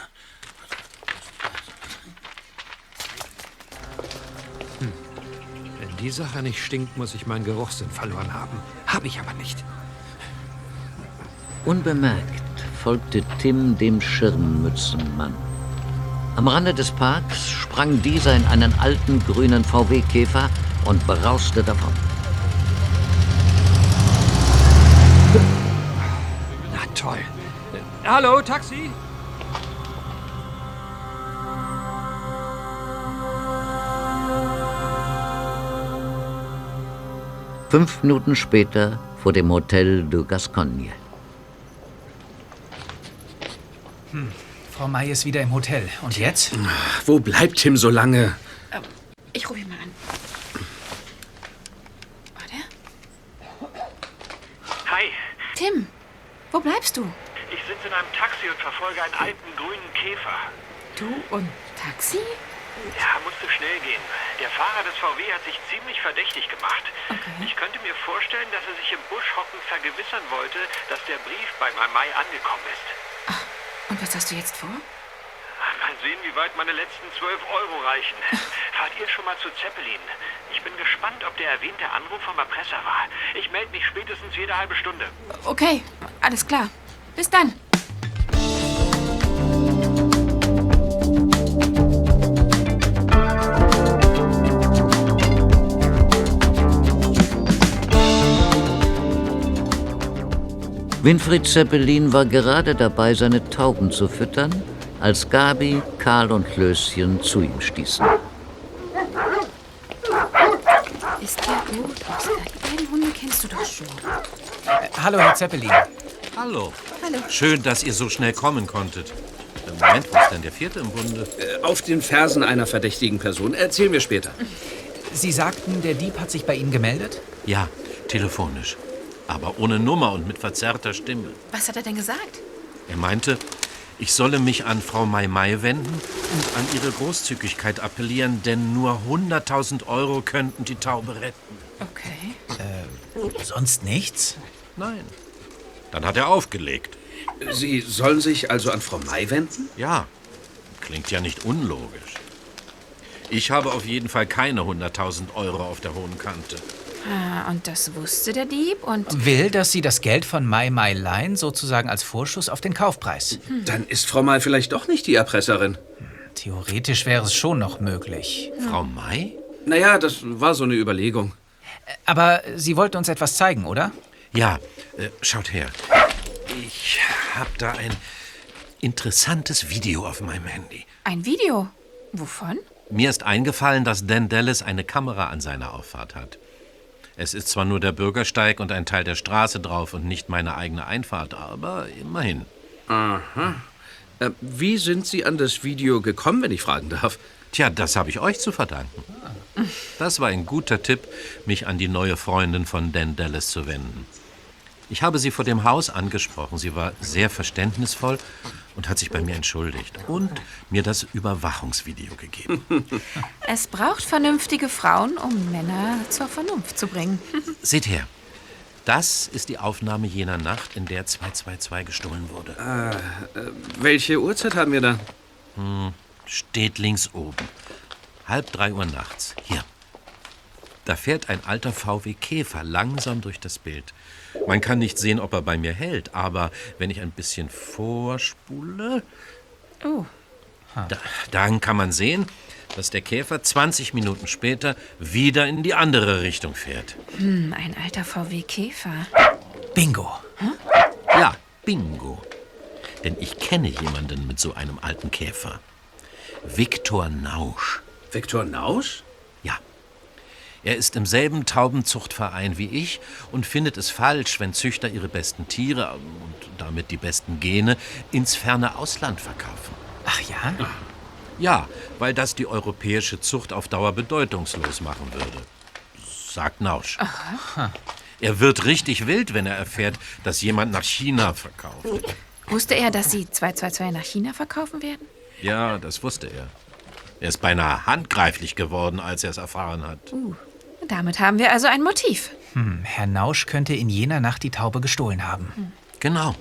Wenn die Sache nicht stinkt, muss ich meinen Geruchssinn verloren haben. Habe ich aber nicht. Unbemerkt folgte Tim dem Schirmmützenmann. Am Rande des Parks sprang dieser in einen alten grünen VW-Käfer und brauste davon. Na toll. Hallo, Taxi? Fünf Minuten später vor dem Hotel de Gascogne. Hm. Frau May ist wieder im Hotel. Und jetzt? Wo bleibt Tim so lange? Ich rufe ihn mal an. Hi, Tim, wo bleibst du? ich sitze in einem Taxi und verfolge einen alten grünen Käfer. Du und Taxi? Ja, musste schnell gehen. Der Fahrer des VW hat sich ziemlich verdächtig gemacht. Ich könnte mir vorstellen, dass er sich im Busch hocken vergewissern wollte, dass der Brief bei Mai angekommen ist. Und was hast du jetzt vor? Mal sehen, wie weit meine letzten 12 Euro reichen. Fahrt ihr schon mal zu Zeppelin? Ich bin gespannt, ob der erwähnte Anruf vom Erpresser war. Ich melde mich spätestens jede halbe Stunde. Okay, alles klar. Bis dann. Winfried Zeppelin war gerade dabei, seine Tauben zu füttern, als Gabi, Karl und Klößchen zu ihm stießen. Ist ja gut, Oskar. Die beiden Hunde kennst du doch schon. Äh, hallo, Herr Zeppelin. Hallo. Hallo. Schön, dass ihr so schnell kommen konntet. Äh, Moment, wo ist denn der vierte im Bunde? Äh, Auf den Fersen einer verdächtigen Person. Erzählen wir später. Sie sagten, der Dieb hat sich bei Ihnen gemeldet? Ja, telefonisch. Aber ohne Nummer und mit verzerrter Stimme. Was hat er denn gesagt? Er meinte, ich solle mich an Frau Mai Mai wenden und an ihre Großzügigkeit appellieren, denn nur 100.000 Euro könnten die Taube retten. Okay. Äh, sonst nichts? Nein. Dann hat er aufgelegt. Sie sollen sich also an Frau May wenden? Ja, klingt ja nicht unlogisch. Ich habe auf jeden Fall keine 100.000 Euro auf der hohen Kante. Ah, und das wusste der Dieb und... Will, dass Sie das Geld von Mai Mai leihen, sozusagen als Vorschuss auf den Kaufpreis. Dann ist Frau May vielleicht doch nicht die Erpresserin. Theoretisch wäre es schon noch möglich. Frau May? Naja, das war so eine Überlegung. Aber Sie wollten uns etwas zeigen, oder? Ja, äh, schaut her. Ich hab da ein interessantes Video auf meinem Handy. Ein Video? Wovon? Mir ist eingefallen, dass Dan Dallas eine Kamera an seiner Auffahrt hat. Es ist zwar nur der Bürgersteig und ein Teil der Straße drauf und nicht meine eigene Einfahrt, aber immerhin. Aha. Äh, wie sind Sie an das Video gekommen, wenn ich fragen darf? Tja, das habe ich euch zu verdanken. Das war ein guter Tipp, mich an die neue Freundin von Dan Dallas zu wenden. Ich habe sie vor dem Haus angesprochen. Sie war sehr verständnisvoll und hat sich bei mir entschuldigt und mir das Überwachungsvideo gegeben. Es braucht vernünftige Frauen, um Männer zur Vernunft zu bringen. Seht her. Das ist die Aufnahme jener Nacht, in der 222 gestohlen wurde. Äh, äh, welche Uhrzeit haben wir da? Hm, steht links oben. Halb drei Uhr nachts. Hier. Da fährt ein alter VW Käfer langsam durch das Bild. Man kann nicht sehen, ob er bei mir hält, aber wenn ich ein bisschen vorspule, Oh. da, dann kann man sehen, dass der Käfer 20 Minuten später wieder in die andere Richtung fährt. Hm, ein alter VW Käfer. Bingo. Ja, bingo. Denn ich kenne jemanden mit so einem alten Käfer. Viktor Nausch. Viktor Nausch? Er ist im selben Taubenzuchtverein wie ich und findet es falsch, wenn Züchter ihre besten Tiere und damit die besten Gene ins ferne Ausland verkaufen. Ach ja? Ja, weil das die europäische Zucht auf Dauer bedeutungslos machen würde. Sagt Nausch. Er wird richtig wild, wenn er erfährt, dass jemand nach China verkauft. Wusste er, dass Sie 222 nach China verkaufen werden? Ja, das wusste er. Er ist beinahe handgreiflich geworden, als er es erfahren hat. Uh, damit haben wir also ein Motiv. Hm, Herr Nausch könnte in jener Nacht die Taube gestohlen haben. Genau.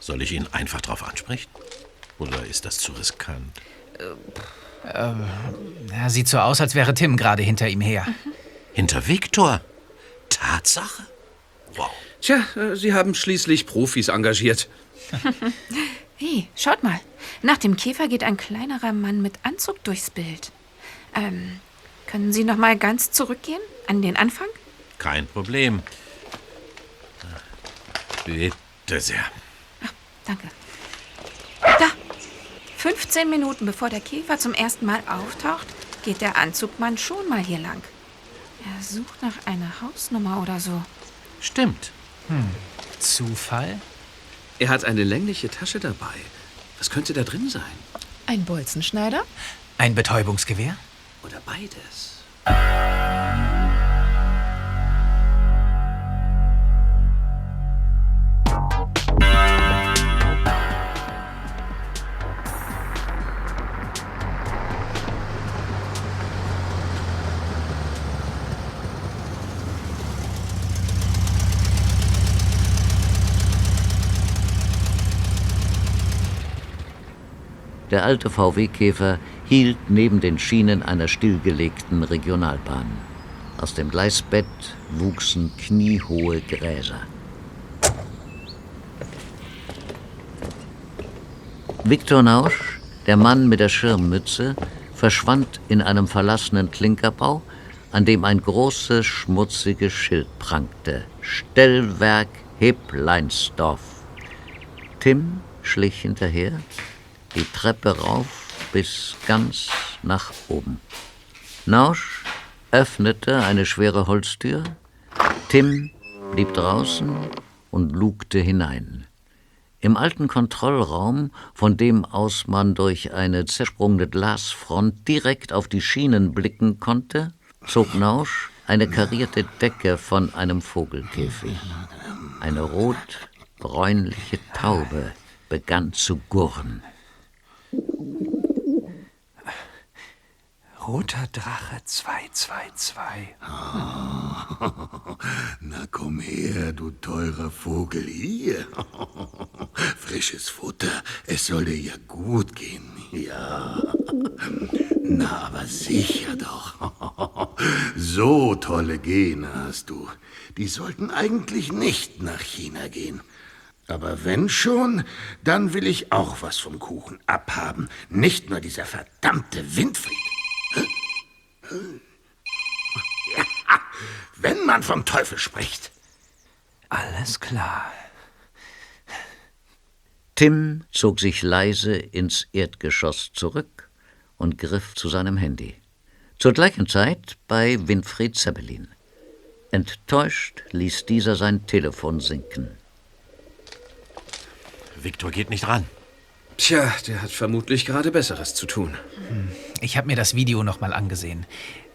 Soll ich ihn einfach drauf ansprechen? Oder ist das zu riskant? Äh, ja, sieht so aus, als wäre Tim gerade hinter ihm her. Hinter Viktor? Tatsache? Tja, äh, Sie haben schließlich Profis engagiert. Hey, schaut mal. Nach dem Käfer geht ein kleinerer Mann mit Anzug durchs Bild. Ähm, können Sie noch mal ganz zurückgehen? An den Anfang? Kein Problem. Bitte sehr. Danke. Da! 15 Minuten bevor der Käfer zum ersten Mal auftaucht, geht der Anzugmann schon mal hier lang. Er sucht nach einer Hausnummer oder so. Stimmt. Hm. Zufall? Er hat eine längliche Tasche dabei. Was könnte da drin sein? Ein Bolzenschneider? Ein Betäubungsgewehr? Oder beides? Der alte VW-Käfer hielt neben den Schienen einer stillgelegten Regionalbahn. Aus dem Gleisbett wuchsen kniehohe Gräser. Viktor Nausch, der Mann mit der Schirmmütze, verschwand in einem verlassenen Klinkerbau, an dem ein großes, schmutziges Schild prangte. Stellwerk Hebleinsdorf. Tim schlich hinterher, die Treppe rauf bis ganz nach oben. Nausch öffnete eine schwere Holztür, Tim blieb draußen und lugte hinein. Im alten Kontrollraum, von dem aus man durch eine zersprungene Glasfront direkt auf die Schienen blicken konnte, zog Nausch eine karierte Decke von einem Vogelkäfig. Eine rot-bräunliche Taube begann zu gurren. Roter Drache 222. Na komm her, du teurer Vogel, hier. Frisches Futter, es soll dir ja gut gehen. Ja. Na, aber sicher doch. So tolle Gene hast du. Die sollten eigentlich nicht nach China gehen. Aber wenn schon, dann will ich auch was vom Kuchen abhaben. Nicht nur dieser verdammte Winfried. Ja, wenn man vom Teufel spricht. Alles klar. Tim zog sich leise ins Erdgeschoss zurück und griff zu seinem Handy. Zur gleichen Zeit bei Winfried Zeppelin. Enttäuscht ließ dieser sein Telefon sinken. Viktor geht nicht ran. Tja, der hat vermutlich gerade Besseres zu tun. Ich habe mir das Video noch mal angesehen.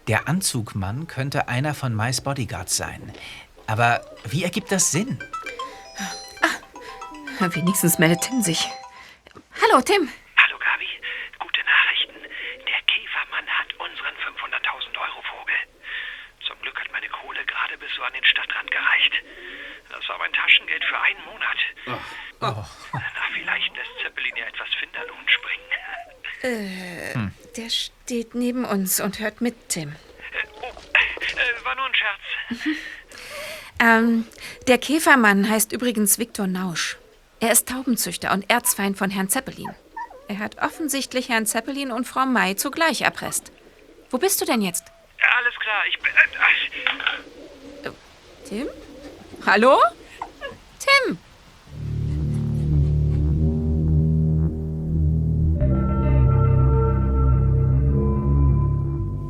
Der Anzugmann könnte einer von Mais Bodyguards sein. Aber wie ergibt das Sinn? Wenigstens meldet Tim sich. Hallo, Tim. Hallo, Gabi. Gute Nachrichten. Der Käfermann hat unseren 500.000 Euro Vogel. Zum Glück hat meine Kohle gerade bis so an den Stadtrand gereicht. Das war mein Taschengeld für einen Monat. Na, vielleicht lässt Zeppelin ja etwas Finderlohn springen. Äh, Hm. der steht neben uns und hört mit, Tim. Äh, war nur ein Scherz. Ähm, der Käfermann heißt übrigens Viktor Nausch. Er ist Taubenzüchter und Erzfeind von Herrn Zeppelin. Er hat offensichtlich Herrn Zeppelin und Frau May zugleich erpresst. Wo bist du denn jetzt? Alles klar, ich bin. Äh, ach, Tim? Hallo? Tim?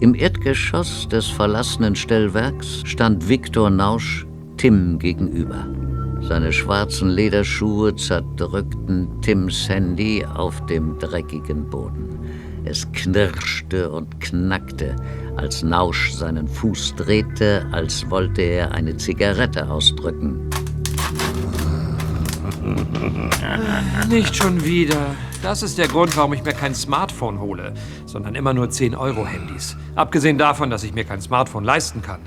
Im Erdgeschoss des verlassenen Stellwerks stand Viktor Nausch Tim gegenüber. Seine schwarzen Lederschuhe zerdrückten Tims Handy auf dem dreckigen Boden. Es knirschte und knackte, als Nausch seinen Fuß drehte, als wollte er eine Zigarette ausdrücken. Nicht schon wieder. Das ist der Grund, warum ich mir kein Smartphone hole, sondern immer nur 10-Euro-Handys. Abgesehen davon, dass ich mir kein Smartphone leisten kann.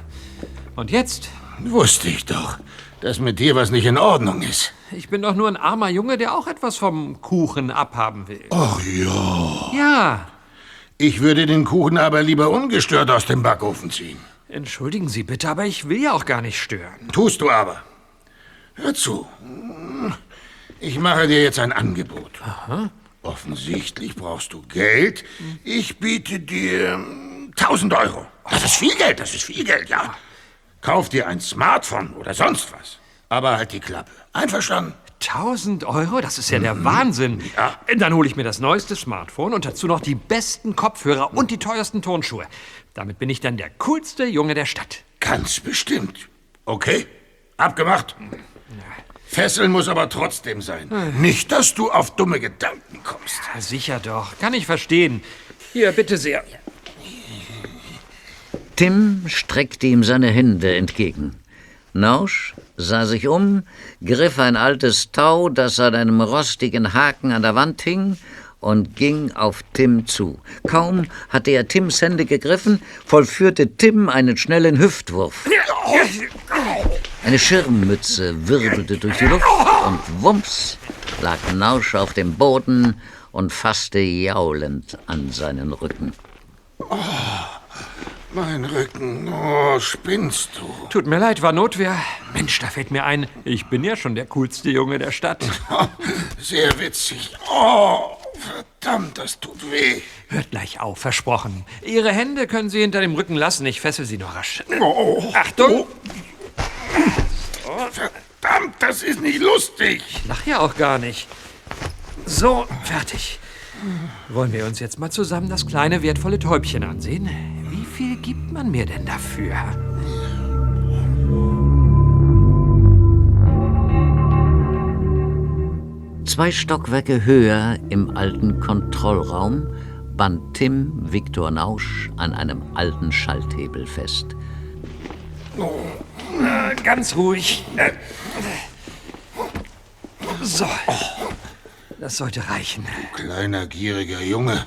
Und jetzt? Wusste ich doch, dass mit dir was nicht in Ordnung ist. Ich bin doch nur ein armer Junge, der auch etwas vom Kuchen abhaben will. Ach ja. Ja. Ich würde den Kuchen aber lieber ungestört aus dem Backofen ziehen. Entschuldigen Sie bitte, aber ich will ja auch gar nicht stören. Tust du aber. Hör zu. Ich mache dir jetzt ein Angebot. Offensichtlich brauchst du Geld. Ich biete dir ähm, 1000 Euro. Das ist viel Geld, das ist viel Geld, ja. Kauf dir ein Smartphone oder sonst was. Aber halt die Klappe. Einverstanden? 1000 Euro? Das ist ja der Wahnsinn. Ja. Dann hole ich mir das neueste Smartphone und dazu noch die besten Kopfhörer und die teuersten Turnschuhe. Damit bin ich dann der coolste Junge der Stadt. Ganz bestimmt. Okay? Abgemacht? Fesseln muss aber trotzdem sein. Nicht, dass du auf dumme Gedanken kommst. Ja, sicher doch. Kann ich verstehen. Hier, bitte sehr. Tim streckte ihm seine Hände entgegen. Nausch sah sich um, griff ein altes Tau, das an einem rostigen Haken an der Wand hing, und ging auf Tim zu. Kaum hatte er Tims Hände gegriffen, vollführte Tim einen schnellen Hüftwurf. Eine Schirmmütze wirbelte durch die Luft und wumps lag Nausch auf dem Boden und fasste jaulend an seinen Rücken. Oh, mein Rücken. Oh, spinnst du? Tut mir leid, war Notwehr. Mensch, da fällt mir ein, ich bin ja schon der coolste Junge der Stadt. Sehr witzig. Oh, verdammt, das tut weh. Hört gleich auf, versprochen. Ihre Hände können Sie hinter dem Rücken lassen, ich fessel Sie noch rasch. Oh, Achtung! Verdammt, das ist nicht lustig. Ich lach ja auch gar nicht. So, fertig. Wollen wir uns jetzt mal zusammen das kleine, wertvolle Täubchen ansehen? Gibt man mir denn dafür? Zwei Stockwerke höher im alten Kontrollraum band Tim Viktor Nausch an einem alten Schalthebel fest. Oh, äh, ganz ruhig. Äh, So. Das sollte reichen. Kleiner, gieriger Junge.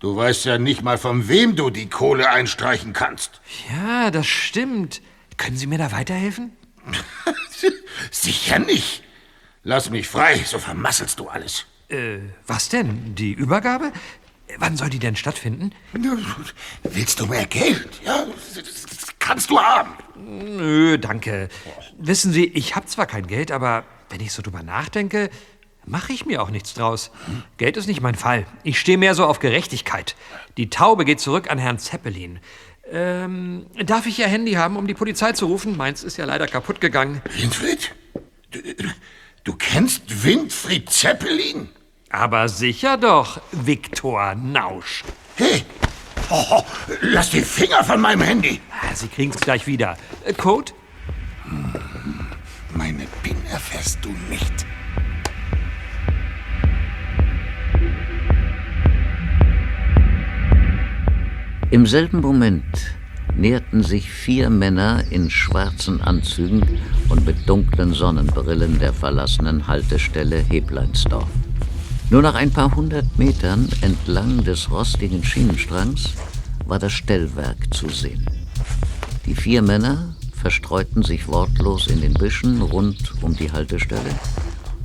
Du weißt ja nicht mal, von wem du die Kohle einstreichen kannst. Ja, das stimmt. Können Sie mir da weiterhelfen? Sicher nicht. Lass mich frei, so vermasselst du alles. Äh, was denn? Die Übergabe? Wann soll die denn stattfinden? Willst du mehr Geld? Ja, das kannst du haben. Nö, danke. Wissen Sie, ich habe zwar kein Geld, aber wenn ich so drüber nachdenke, mache ich mir auch nichts draus. Geld ist nicht mein Fall. Ich stehe mehr so auf Gerechtigkeit. Die Taube geht zurück an Herrn Zeppelin. Ähm, darf ich Ihr Handy haben, um die Polizei zu rufen? Meins ist ja leider kaputt gegangen. Winfried? Du, du kennst Winfried Zeppelin? Aber sicher doch, Viktor Nausch. Hey, oh, lass die Finger von meinem Handy. Ah, Sie kriegen's gleich wieder. Äh, Code? Meine PIN erfährst du nicht. Im selben Moment näherten sich vier Männer in schwarzen Anzügen und mit dunklen Sonnenbrillen der verlassenen Haltestelle Hebleinsdorf. Nur nach ein paar hundert Metern entlang des rostigen Schienenstrangs war das Stellwerk zu sehen. Die vier Männer verstreuten sich wortlos in den Büschen rund um die Haltestelle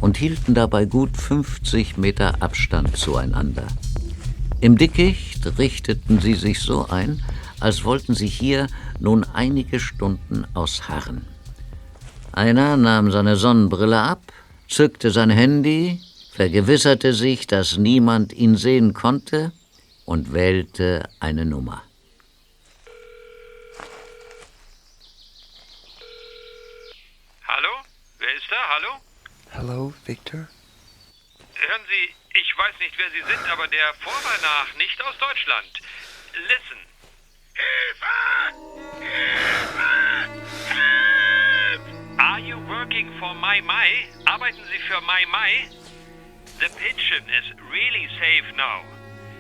und hielten dabei gut 50 Meter Abstand zueinander. Im Dickicht richteten sie sich so ein, als wollten sie hier nun einige Stunden ausharren. Einer nahm seine Sonnenbrille ab, zückte sein Handy, vergewisserte sich, dass niemand ihn sehen konnte und wählte eine Nummer. Hallo? Wer ist da? Hallo? Hello, Victor? Hören Sie, ich weiß nicht, wer Sie sind, aber der Vorwahl nach nicht aus Deutschland. Listen. Are you working for Mai Mai? Arbeiten Sie für Mai Mai? The pigeon is really safe now.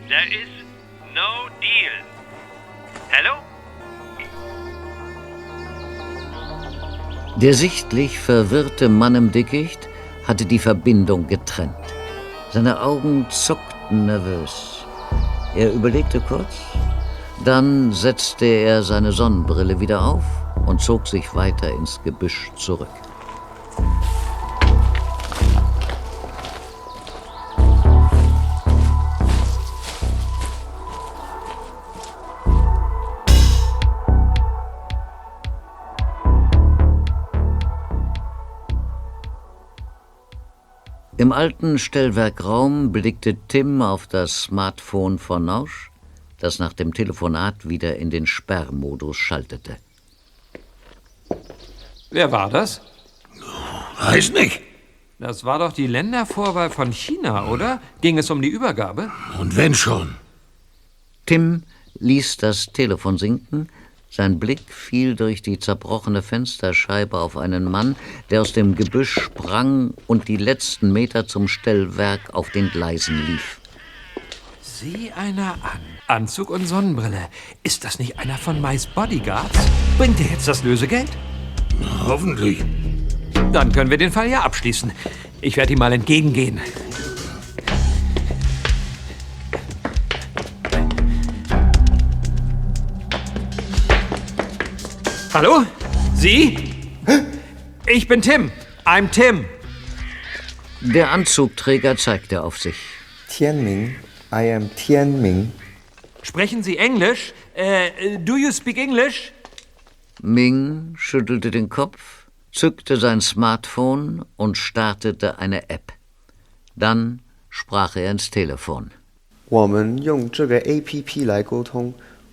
There is no deal. Hello? Der sichtlich verwirrte Mann im Dickicht hatte die Verbindung getrennt. Seine Augen zuckten nervös. Er überlegte kurz, dann setzte er seine Sonnenbrille wieder auf und zog sich weiter ins Gebüsch zurück. Im alten Stellwerkraum blickte Tim auf das Smartphone von Nausch, das nach dem Telefonat wieder in den Sperrmodus schaltete. Wer war das? Weiß nicht. Das war doch die Ländervorwahl von China, oder? Ging es um die Übergabe? Und wenn schon. Tim ließ das Telefon sinken. Sein Blick fiel durch die zerbrochene Fensterscheibe auf einen Mann, der aus dem Gebüsch sprang und die letzten Meter zum Stellwerk auf den Gleisen lief. Sieh einer an. Anzug und Sonnenbrille. Ist das nicht einer von Mais Bodyguards? Bringt er jetzt das Lösegeld? Hoffentlich. Dann können wir den Fall ja abschließen. Ich werde ihm mal entgegengehen. Hallo? Sie? Ich bin Tim. I'm Tim. Der Anzugträger zeigte auf sich. Tianming, I am Tianming. Sprechen Sie Englisch? Äh, do you speak English? Ming schüttelte den Kopf, zückte sein Smartphone und startete eine App. Dann sprach er ins Telefon. 我们用这个 APP 来沟通。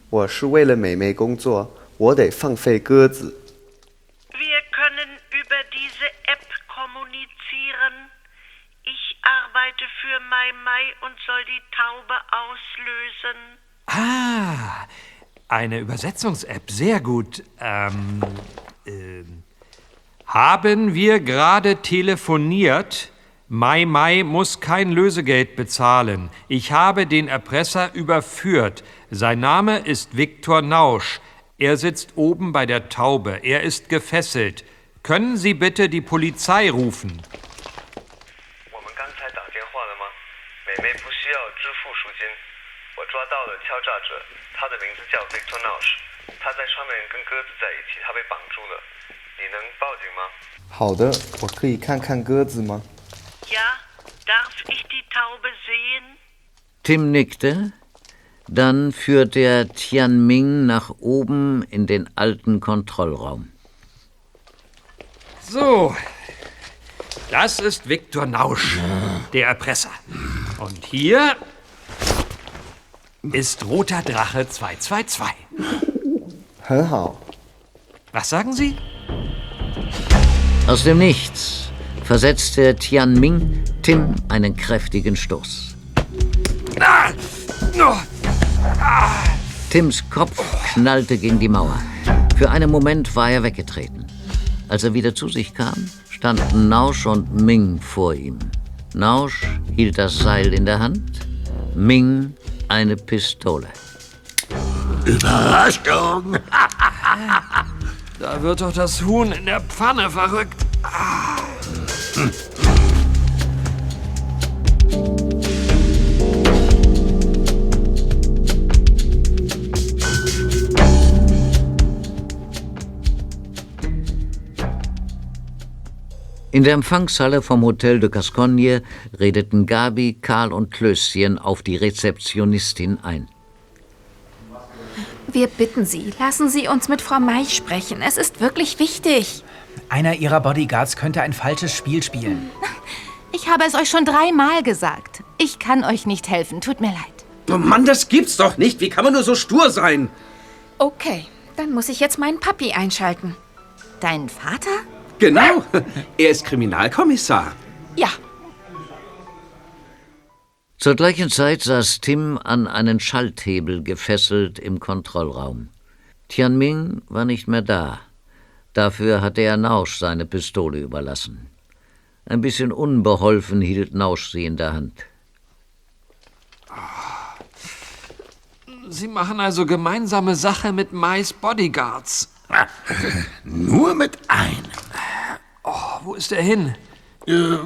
我是为了美美工作， 我得放飞鸽子。 Wir können über diese App kommunizieren. Ich arbeite für Mai Mai und soll die Taube auslösen. Ah, eine Übersetzungs-App. Sehr gut. Ähm, ähm, haben wir gerade telefoniert? Mai Mai muss kein Lösegeld bezahlen. Ich habe den Erpresser überführt. Sein Name ist Viktor Nausch. Er sitzt oben bei der Taube. Er ist gefesselt. Können Sie bitte die Polizei rufen? Tim nickte, dann führte er Tianming nach oben in den alten Kontrollraum. So, das ist Viktor Nausch, der Erpresser. Und hier ist Roter Drache 222. 很好，Was sagen Sie? Aus dem Nichts versetzte Tian Ming Tim einen kräftigen Stoß. Ah! Oh! Tims Kopf knallte gegen die Mauer. Für einen Moment war er weggetreten. Als er wieder zu sich kam, standen Nausch und Ming vor ihm. Nausch hielt das Seil in der Hand, Ming eine Pistole. Überraschung! Da wird doch das Huhn in der Pfanne verrückt. Ah. Hm. In der Empfangshalle vom Hotel de Gascogne redeten Gabi, Karl und Klößchen auf die Rezeptionistin ein. Wir bitten Sie, lassen Sie uns mit Frau Meich sprechen. Es ist wirklich wichtig. Einer Ihrer Bodyguards könnte ein falsches Spiel spielen. Ich habe es euch schon dreimal gesagt. Ich kann euch nicht helfen. Tut mir leid. Oh Mann, das gibt's doch nicht. Wie kann man nur so stur sein? Okay, dann muss ich jetzt meinen Papi einschalten. Deinen Vater? Genau. Er ist Kriminalkommissar. Ja. Zur gleichen Zeit saß Tim an einen Schalthebel gefesselt im Kontrollraum. Tianming war nicht mehr da. Dafür hatte er Nausch seine Pistole überlassen. Ein bisschen unbeholfen hielt Nausch sie in der Hand. Sie machen also gemeinsame Sache mit Mais Bodyguards. Nur mit einem. Oh, wo ist er hin? Äh,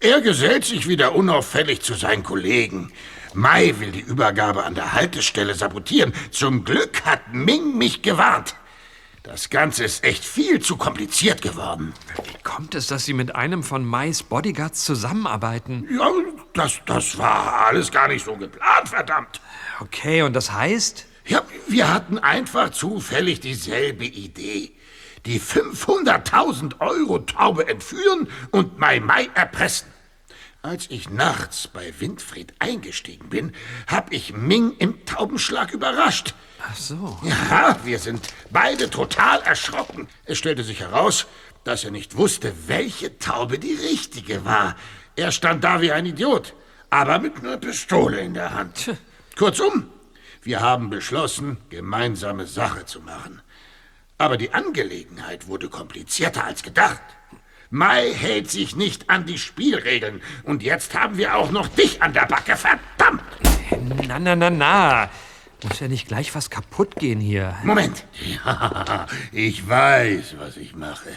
er gesellt sich wieder unauffällig zu seinen Kollegen. Mai will die Übergabe an der Haltestelle sabotieren. Zum Glück hat Ming mich gewarnt. Das Ganze ist echt viel zu kompliziert geworden. Wie kommt es, dass Sie mit einem von Mais Bodyguards zusammenarbeiten? Ja, das, das war alles gar nicht so geplant, verdammt. Okay, und das heißt? Ja, wir hatten einfach zufällig dieselbe Idee. Die 500.000 Euro Taube entführen und Mai Mai erpressen. Als ich nachts bei Winfried eingestiegen bin, hab ich Ming im Taubenschlag überrascht. Ach so. Ja, wir sind beide total erschrocken. Es stellte sich heraus, dass er nicht wusste, welche Taube die richtige war. Er stand da wie ein Idiot, aber mit einer Pistole in der Hand. Kurzum, wir haben beschlossen, gemeinsame Sache zu machen. Aber die Angelegenheit wurde komplizierter als gedacht. Mai hält sich nicht an die Spielregeln. Und jetzt haben wir auch noch dich an der Backe. Verdammt! Na, na, na, na. Muss ja nicht gleich was kaputt gehen hier. Moment. Ja, ich weiß, was ich mache.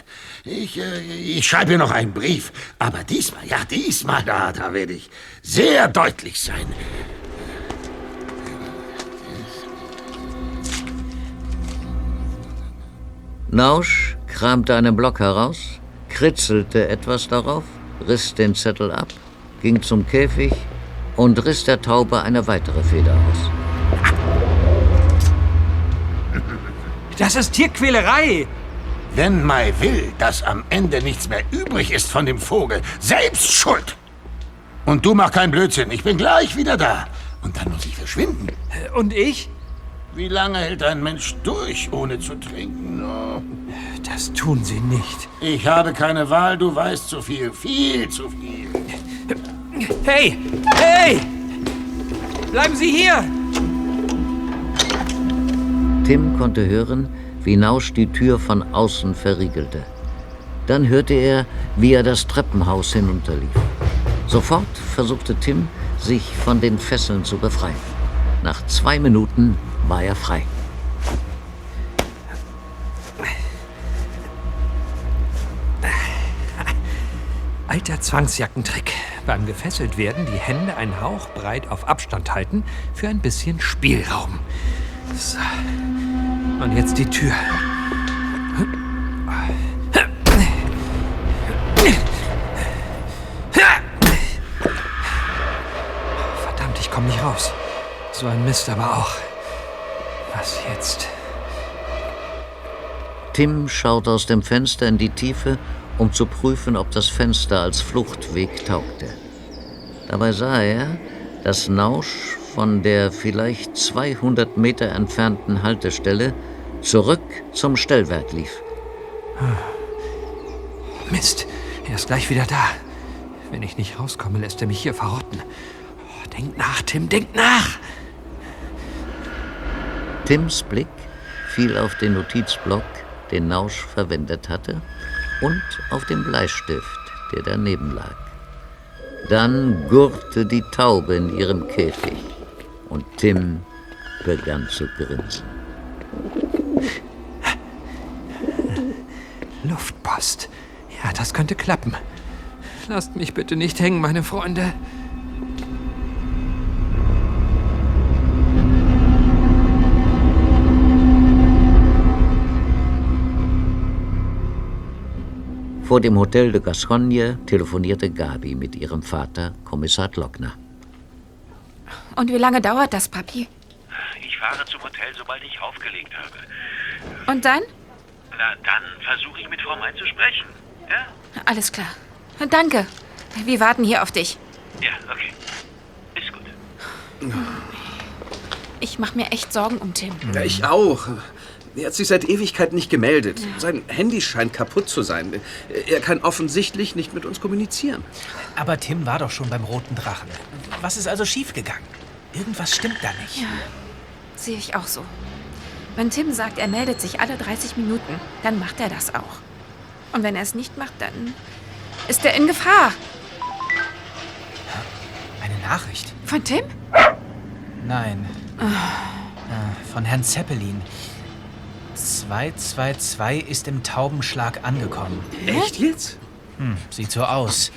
Ich, äh, ich schreibe noch einen Brief. Aber diesmal, ja, diesmal, da, da werde ich sehr deutlich sein. Nausch kramte einen Block heraus, kritzelte etwas darauf, riss den Zettel ab, ging zum Käfig und riss der Taube eine weitere Feder aus. Das ist Tierquälerei! Wenn Mai will, dass am Ende nichts mehr übrig ist von dem Vogel, selbst schuld! Und du mach keinen Blödsinn, ich bin gleich wieder da. Und dann muss ich verschwinden. Und ich? Wie lange hält ein Mensch durch, ohne zu trinken? Oh. Das tun Sie nicht. Ich habe keine Wahl, du weißt zu viel, viel zu viel. Hey! Hey! Bleiben Sie hier! Tim konnte hören, wie Nausch die Tür von außen verriegelte. Dann hörte er, wie er das Treppenhaus hinunterlief. Sofort versuchte Tim, sich von den Fesseln zu befreien. Nach zwei Minuten war er frei. Alter Zwangsjackentrick. Beim gefesselt werden die Hände einen Hauch breit auf Abstand halten für ein bisschen Spielraum. So. Und jetzt die Tür. Verdammt, ich komme nicht raus. So ein Mist aber auch. Was jetzt? Tim schaut aus dem Fenster in die Tiefe, um zu prüfen, ob das Fenster als Fluchtweg taugte. Dabei sah er, dass Nausch von der vielleicht 200 Meter entfernten Haltestelle zurück zum Stellwerk lief. Mist, Er ist gleich wieder da. Wenn ich nicht rauskomme, lässt er mich hier verrotten. Oh, denk nach, Tim, denk nach! Tims Blick fiel auf den Notizblock, den Nausch verwendet hatte, und auf den Bleistift, der daneben lag. Dann gurrte die Taube in ihrem Käfig und Tim begann zu grinsen. Luftpost. Ja, das könnte klappen. Lasst mich bitte nicht hängen, meine Freunde. Vor dem Hotel de Gascogne telefonierte Gabi mit ihrem Vater, Kommissar Glockner. Und wie lange dauert das, Papi? Ich fahre zum Hotel, sobald ich aufgelegt habe. Und dann? Na, dann versuche ich mit Frau May zu sprechen. Ja? Alles klar. Danke. Wir warten hier auf dich. Ja, okay. Ist gut. Ich mache mir echt Sorgen um Tim. Ja, ich auch. Er hat sich seit Ewigkeit nicht gemeldet. Sein Handy scheint kaputt zu sein. Er kann offensichtlich nicht mit uns kommunizieren. Aber Tim war doch schon beim Roten Drachen. Was ist also schiefgegangen? Irgendwas stimmt da nicht. Ja, sehe ich auch so. Wenn Tim sagt, er meldet sich alle 30 Minuten, dann macht er das auch. Und wenn er es nicht macht, dann ist er in Gefahr. Eine Nachricht? Von Tim? Nein. Äh, Von Herrn Zeppelin. 222 ist im Taubenschlag angekommen. Echt jetzt? Hm, sieht so aus.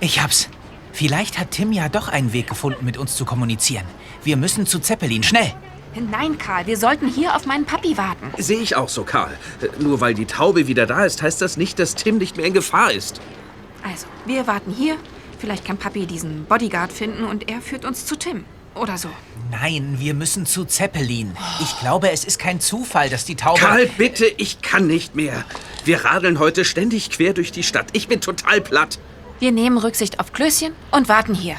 Ich hab's. Vielleicht hat Tim ja doch einen Weg gefunden, mit uns zu kommunizieren. Wir müssen zu Zeppelin, schnell. Nein, Karl, wir sollten hier auf meinen Papi warten. Sehe ich auch so, Karl. Nur weil die Taube wieder da ist, heißt das nicht, dass Tim nicht mehr in Gefahr ist. Also, wir warten hier. Vielleicht kann Papi diesen Bodyguard finden und er führt uns zu Tim. Oder so. Nein, wir müssen zu Zeppelin. Ich glaube, es ist kein Zufall, dass die Taube... Karl, bitte, ich kann nicht mehr. Wir radeln heute ständig quer durch die Stadt. Ich bin total platt. Wir nehmen Rücksicht auf Klößchen und warten hier.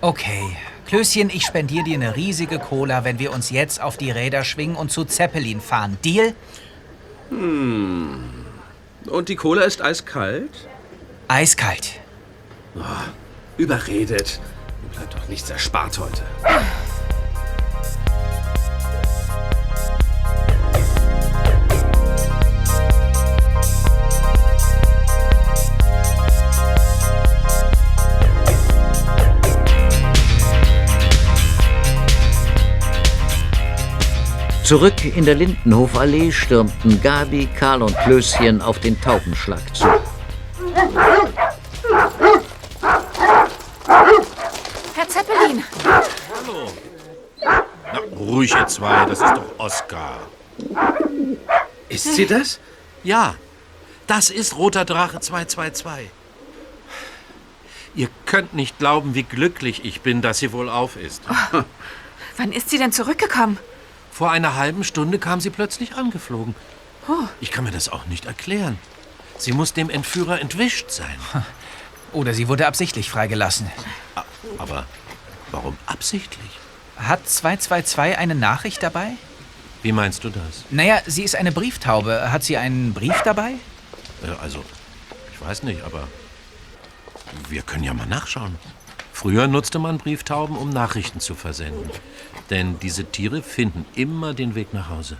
Okay. Klößchen, ich spendiere dir eine riesige Cola, wenn wir uns jetzt auf die Räder schwingen und zu Zeppelin fahren. Deal? Hm. Und die Cola ist eiskalt? Eiskalt. Oh, überredet. Bleibt doch nichts erspart heute. Zurück in der Lindenhofallee stürmten Gabi, Karl und Klößchen auf den Taubenschlag zu. Zeppelin! Hallo. Na, ruhig, ihr zwei, das ist doch Oskar. Ist sie das? Ja, das ist Roter Drache 222. Ihr könnt nicht glauben, wie glücklich ich bin, dass sie wohl auf ist. Wann ist sie denn zurückgekommen? Vor einer halben Stunde kam sie plötzlich angeflogen. Oh. Ich kann mir das auch nicht erklären. Sie muss dem Entführer entwischt sein. Oder sie wurde absichtlich freigelassen. Aber warum absichtlich? Hat 222 eine Nachricht dabei? Wie meinst du das? Naja, sie ist eine Brieftaube. Hat sie einen Brief dabei? Äh, Also, ich weiß nicht, aber wir können ja mal nachschauen. Früher nutzte man Brieftauben, um Nachrichten zu versenden. Denn diese Tiere finden immer den Weg nach Hause.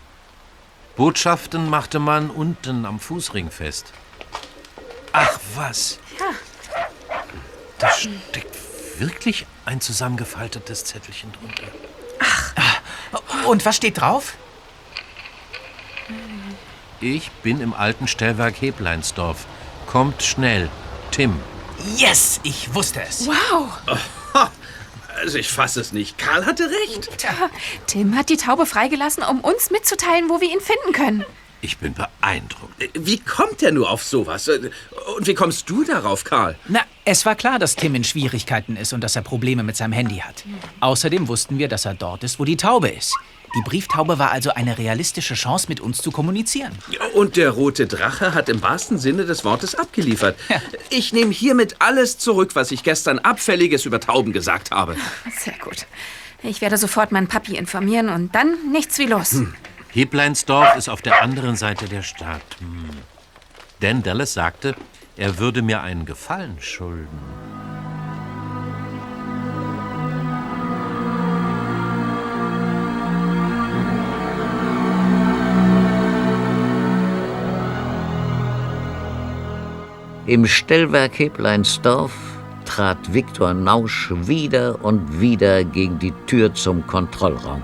Botschaften machte man unten am Fußring fest. Ach was, Ja. da steckt wirklich ein zusammengefaltetes Zettelchen drunter. Und was steht drauf? Ich bin im alten Stellwerk Hebleinsdorf. Kommt schnell, Tim. Yes, ich wusste es. Wow! Also ich fasse es nicht. Karl hatte recht. Tim hat die Taube freigelassen, um uns mitzuteilen, wo wir ihn finden können. Ich bin beeindruckt. Wie kommt er nur auf sowas? Und wie kommst du darauf, Karl? Na, es war klar, dass Tim in Schwierigkeiten ist und dass er Probleme mit seinem Handy hat. Außerdem wussten wir, dass er dort ist, wo die Taube ist. Die Brieftaube war also eine realistische Chance, mit uns zu kommunizieren. Und der rote Drache hat im wahrsten Sinne des Wortes abgeliefert. Ich nehme hiermit alles zurück, was ich gestern Abfälliges über Tauben gesagt habe. Sehr gut. Ich werde sofort meinen Papi informieren und dann nichts wie los. Hebleinsdorf ist auf der anderen Seite der Stadt. Hm. Dan Dallas sagte, er würde mir einen Gefallen schulden. Im Stellwerk Hebleinsdorf trat Viktor Nausch wieder und wieder gegen die Tür zum Kontrollraum.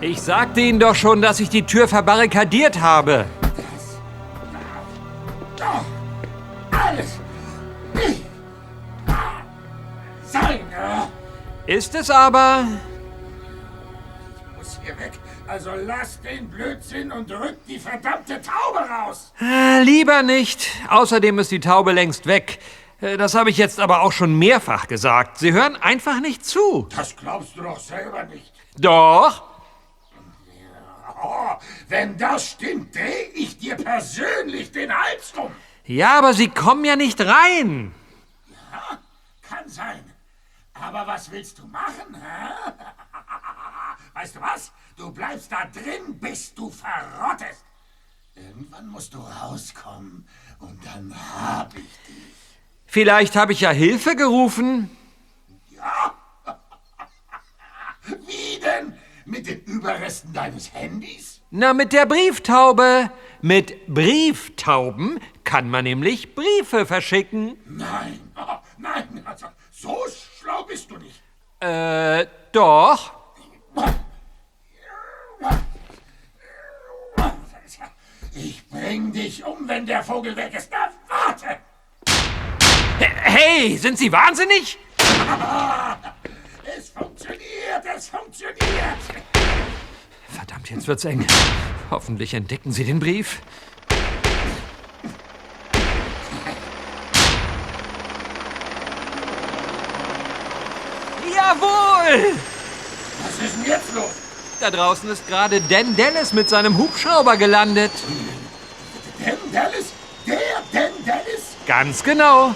Ich sagte Ihnen doch schon, dass ich die Tür verbarrikadiert habe. Alles nicht sein. Ist es aber? Ich muss hier weg. Also lasst den Blödsinn und rückt die verdammte Taube raus. Äh, lieber nicht. Außerdem ist die Taube längst weg. Äh, Das habe ich jetzt aber auch schon mehrfach gesagt. Sie hören einfach nicht zu. Das glaubst du doch selber nicht. Doch. Oh, wenn das stimmt, dreh ich dir persönlich den Hals um. Ja, aber Sie kommen ja nicht rein. Ja, kann sein. Aber was willst du machen, hä? Weißt du was? Du bleibst da drin, bis du verrottest. Irgendwann musst du rauskommen und dann hab ich dich. Vielleicht habe ich ja Hilfe gerufen. Ja? Wie denn? Mit den Überresten deines Handys? Na, mit der Brieftaube. Mit Brieftauben kann man nämlich Briefe verschicken. Nein, oh, nein, also so schlau bist du nicht. Äh, doch. Ich bring dich um, wenn der Vogel weg ist. Na, warte! Hey, sind Sie wahnsinnig? Es funktioniert, es funktioniert. Verdammt, jetzt wird's eng. Hoffentlich entdecken Sie den Brief. Jawohl! Was ist denn jetzt los? Da draußen ist gerade Dan Dallas mit seinem Hubschrauber gelandet. Dan Dallas? Der Dan Dallas? Ganz genau.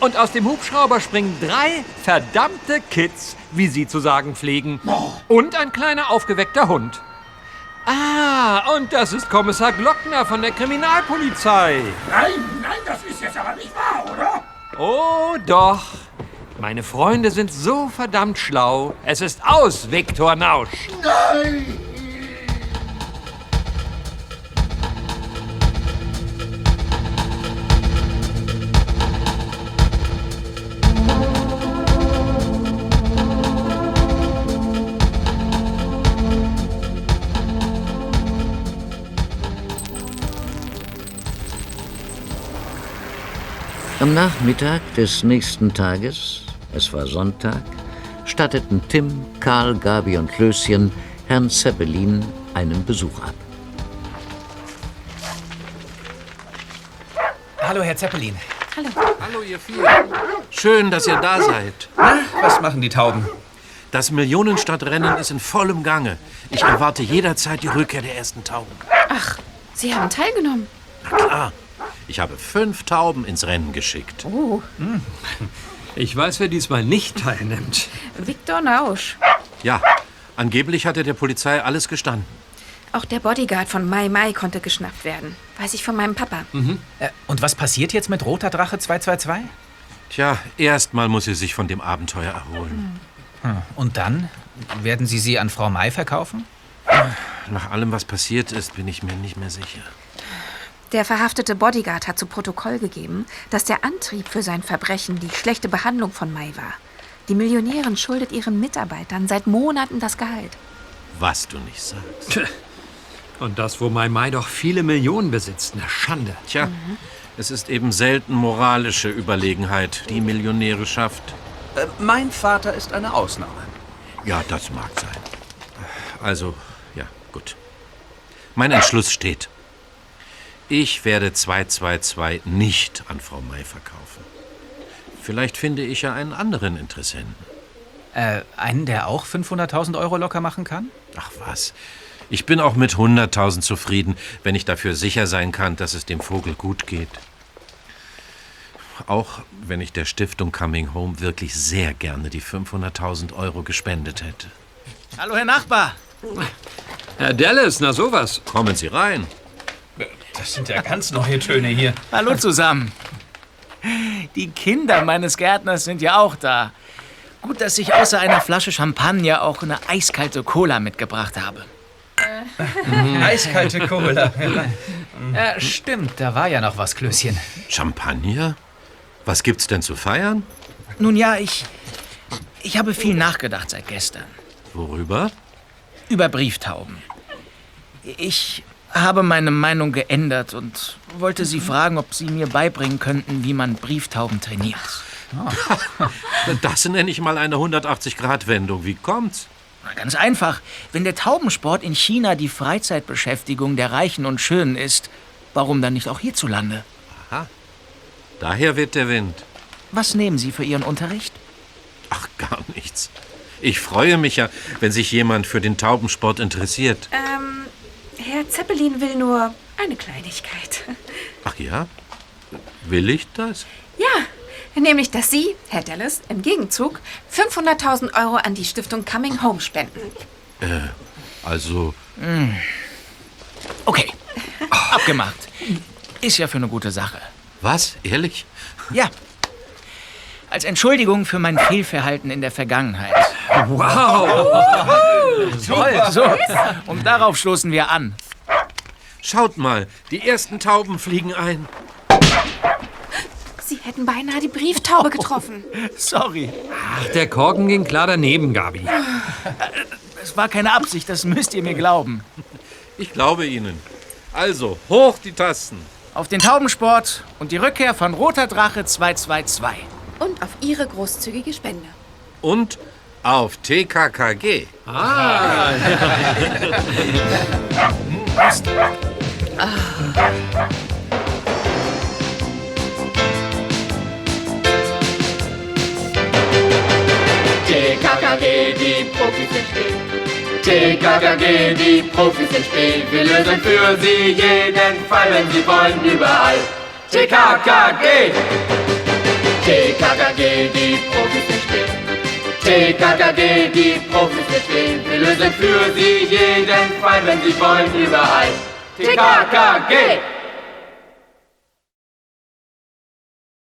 Und aus dem Hubschrauber springen drei verdammte Kids, wie Sie zu sagen pflegen. Und ein kleiner aufgeweckter Hund. Ah, und das ist Kommissar Glockner von der Kriminalpolizei. Nein, nein, das ist jetzt aber nicht wahr, oder? Oh, doch. Meine Freunde sind so verdammt schlau. Es ist aus, Viktor Nausch. Nein! Am Nachmittag des nächsten Tages, es war Sonntag, statteten Tim, Karl, Gabi und Klößchen Herrn Zeppelin einen Besuch ab. Hallo, Herr Zeppelin. Hallo. Hallo, ihr vier. Schön, dass ihr da seid. Was machen die Tauben? Das Millionenstadtrennen ist in vollem Gange. Ich erwarte jederzeit die Rückkehr der ersten Tauben. Ach, Sie haben teilgenommen. Na klar. Ich habe fünf Tauben ins Rennen geschickt. Oh. Ich weiß, wer diesmal nicht teilnimmt. Viktor Nausch. Ja, angeblich hat er der Polizei alles gestanden. Auch der Bodyguard von Mai Mai konnte geschnappt werden. Weiß ich von meinem Papa. Äh, und was passiert jetzt mit Roter Drache 222? Tja, erstmal muss sie sich von dem Abenteuer erholen. Hm. Und dann? Werden Sie sie an Frau May verkaufen? Nach allem, was passiert ist, bin ich mir nicht mehr sicher. Der verhaftete Bodyguard hat zu Protokoll gegeben, dass der Antrieb für sein Verbrechen die schlechte Behandlung von Mai war. Die Millionärin schuldet ihren Mitarbeitern seit Monaten das Gehalt. Was du nicht sagst. Und das, wo Mai Mai doch viele Millionen besitzt. Eine Schande. Tja, es ist eben selten moralische Überlegenheit, die Millionäre schafft. Äh, mein Vater ist eine Ausnahme. Ja, das mag sein. Also, ja, gut. Mein Entschluss steht. Ich werde 222 nicht an Frau May verkaufen. Vielleicht finde ich ja einen anderen Interessenten. Äh, einen, der auch 500.000 Euro locker machen kann? Ach was. Ich bin auch mit 100.000 zufrieden, wenn ich dafür sicher sein kann, dass es dem Vogel gut geht. Auch wenn ich der Stiftung Coming Home wirklich sehr gerne die 500.000 Euro gespendet hätte. Hallo, Herr Nachbar. Herr Dallas, na sowas. Kommen Sie rein. Das sind ja ganz neue Töne hier. Hallo zusammen. Die Kinder meines Gärtners sind ja auch da. Gut, dass ich außer einer Flasche Champagner auch eine eiskalte Cola mitgebracht habe. Eiskalte Cola. Ja, stimmt, da war ja noch was, Klößchen. Champagner? Was gibt's denn zu feiern? Nun ja, ich. Ich habe viel nachgedacht seit gestern. Worüber? Über Brieftauben. Ich habe meine Meinung geändert und wollte Sie fragen, ob Sie mir beibringen könnten, wie man Brieftauben trainiert. Das nenne ich mal eine 180-Grad-Wendung. Wie kommt's? Na, Ganz einfach. Wenn der Taubensport in China die Freizeitbeschäftigung der Reichen und Schönen ist, warum dann nicht auch hierzulande? Aha. Daher weht der Wind. Was nehmen Sie für Ihren Unterricht? Ach, gar nichts. Ich freue mich ja, wenn sich jemand für den Taubensport interessiert. Ähm, Herr Zeppelin will nur eine Kleinigkeit. Ach ja? Will ich das? Ja, nämlich, dass Sie, Herr Dallas, im Gegenzug 500.000 Euro an die Stiftung Coming Home spenden. Äh, also. Hm. Okay, abgemacht. Ist ja für eine gute Sache. Was? Ehrlich? Ja. Als Entschuldigung für mein Fehlverhalten in der Vergangenheit. Wow! Toll, so. Und darauf stoßen wir an. Schaut mal, die ersten Tauben fliegen ein. Sie hätten beinahe die Brieftaube getroffen. Sorry. Ach, der Korken ging klar daneben, Gabi. Es war keine Absicht, das müsst ihr mir glauben. Ich glaube Ihnen. Also, hoch die Tasten. Auf den Taubensport und die Rückkehr von Roter Drache 222. Und auf Ihre großzügige Spende. Und auf TKKG. Ah. TKKG, die Profis sind spät. TKKG, die Profis sind spät. Wir lösen für sie jeden Fall, wenn sie wollen, überall. TKKG! TKKG, die Profis sind spät. TKKG, die Profis spät. Wir lösen für sie jeden Fall, wenn sie wollen, überall. TKKG!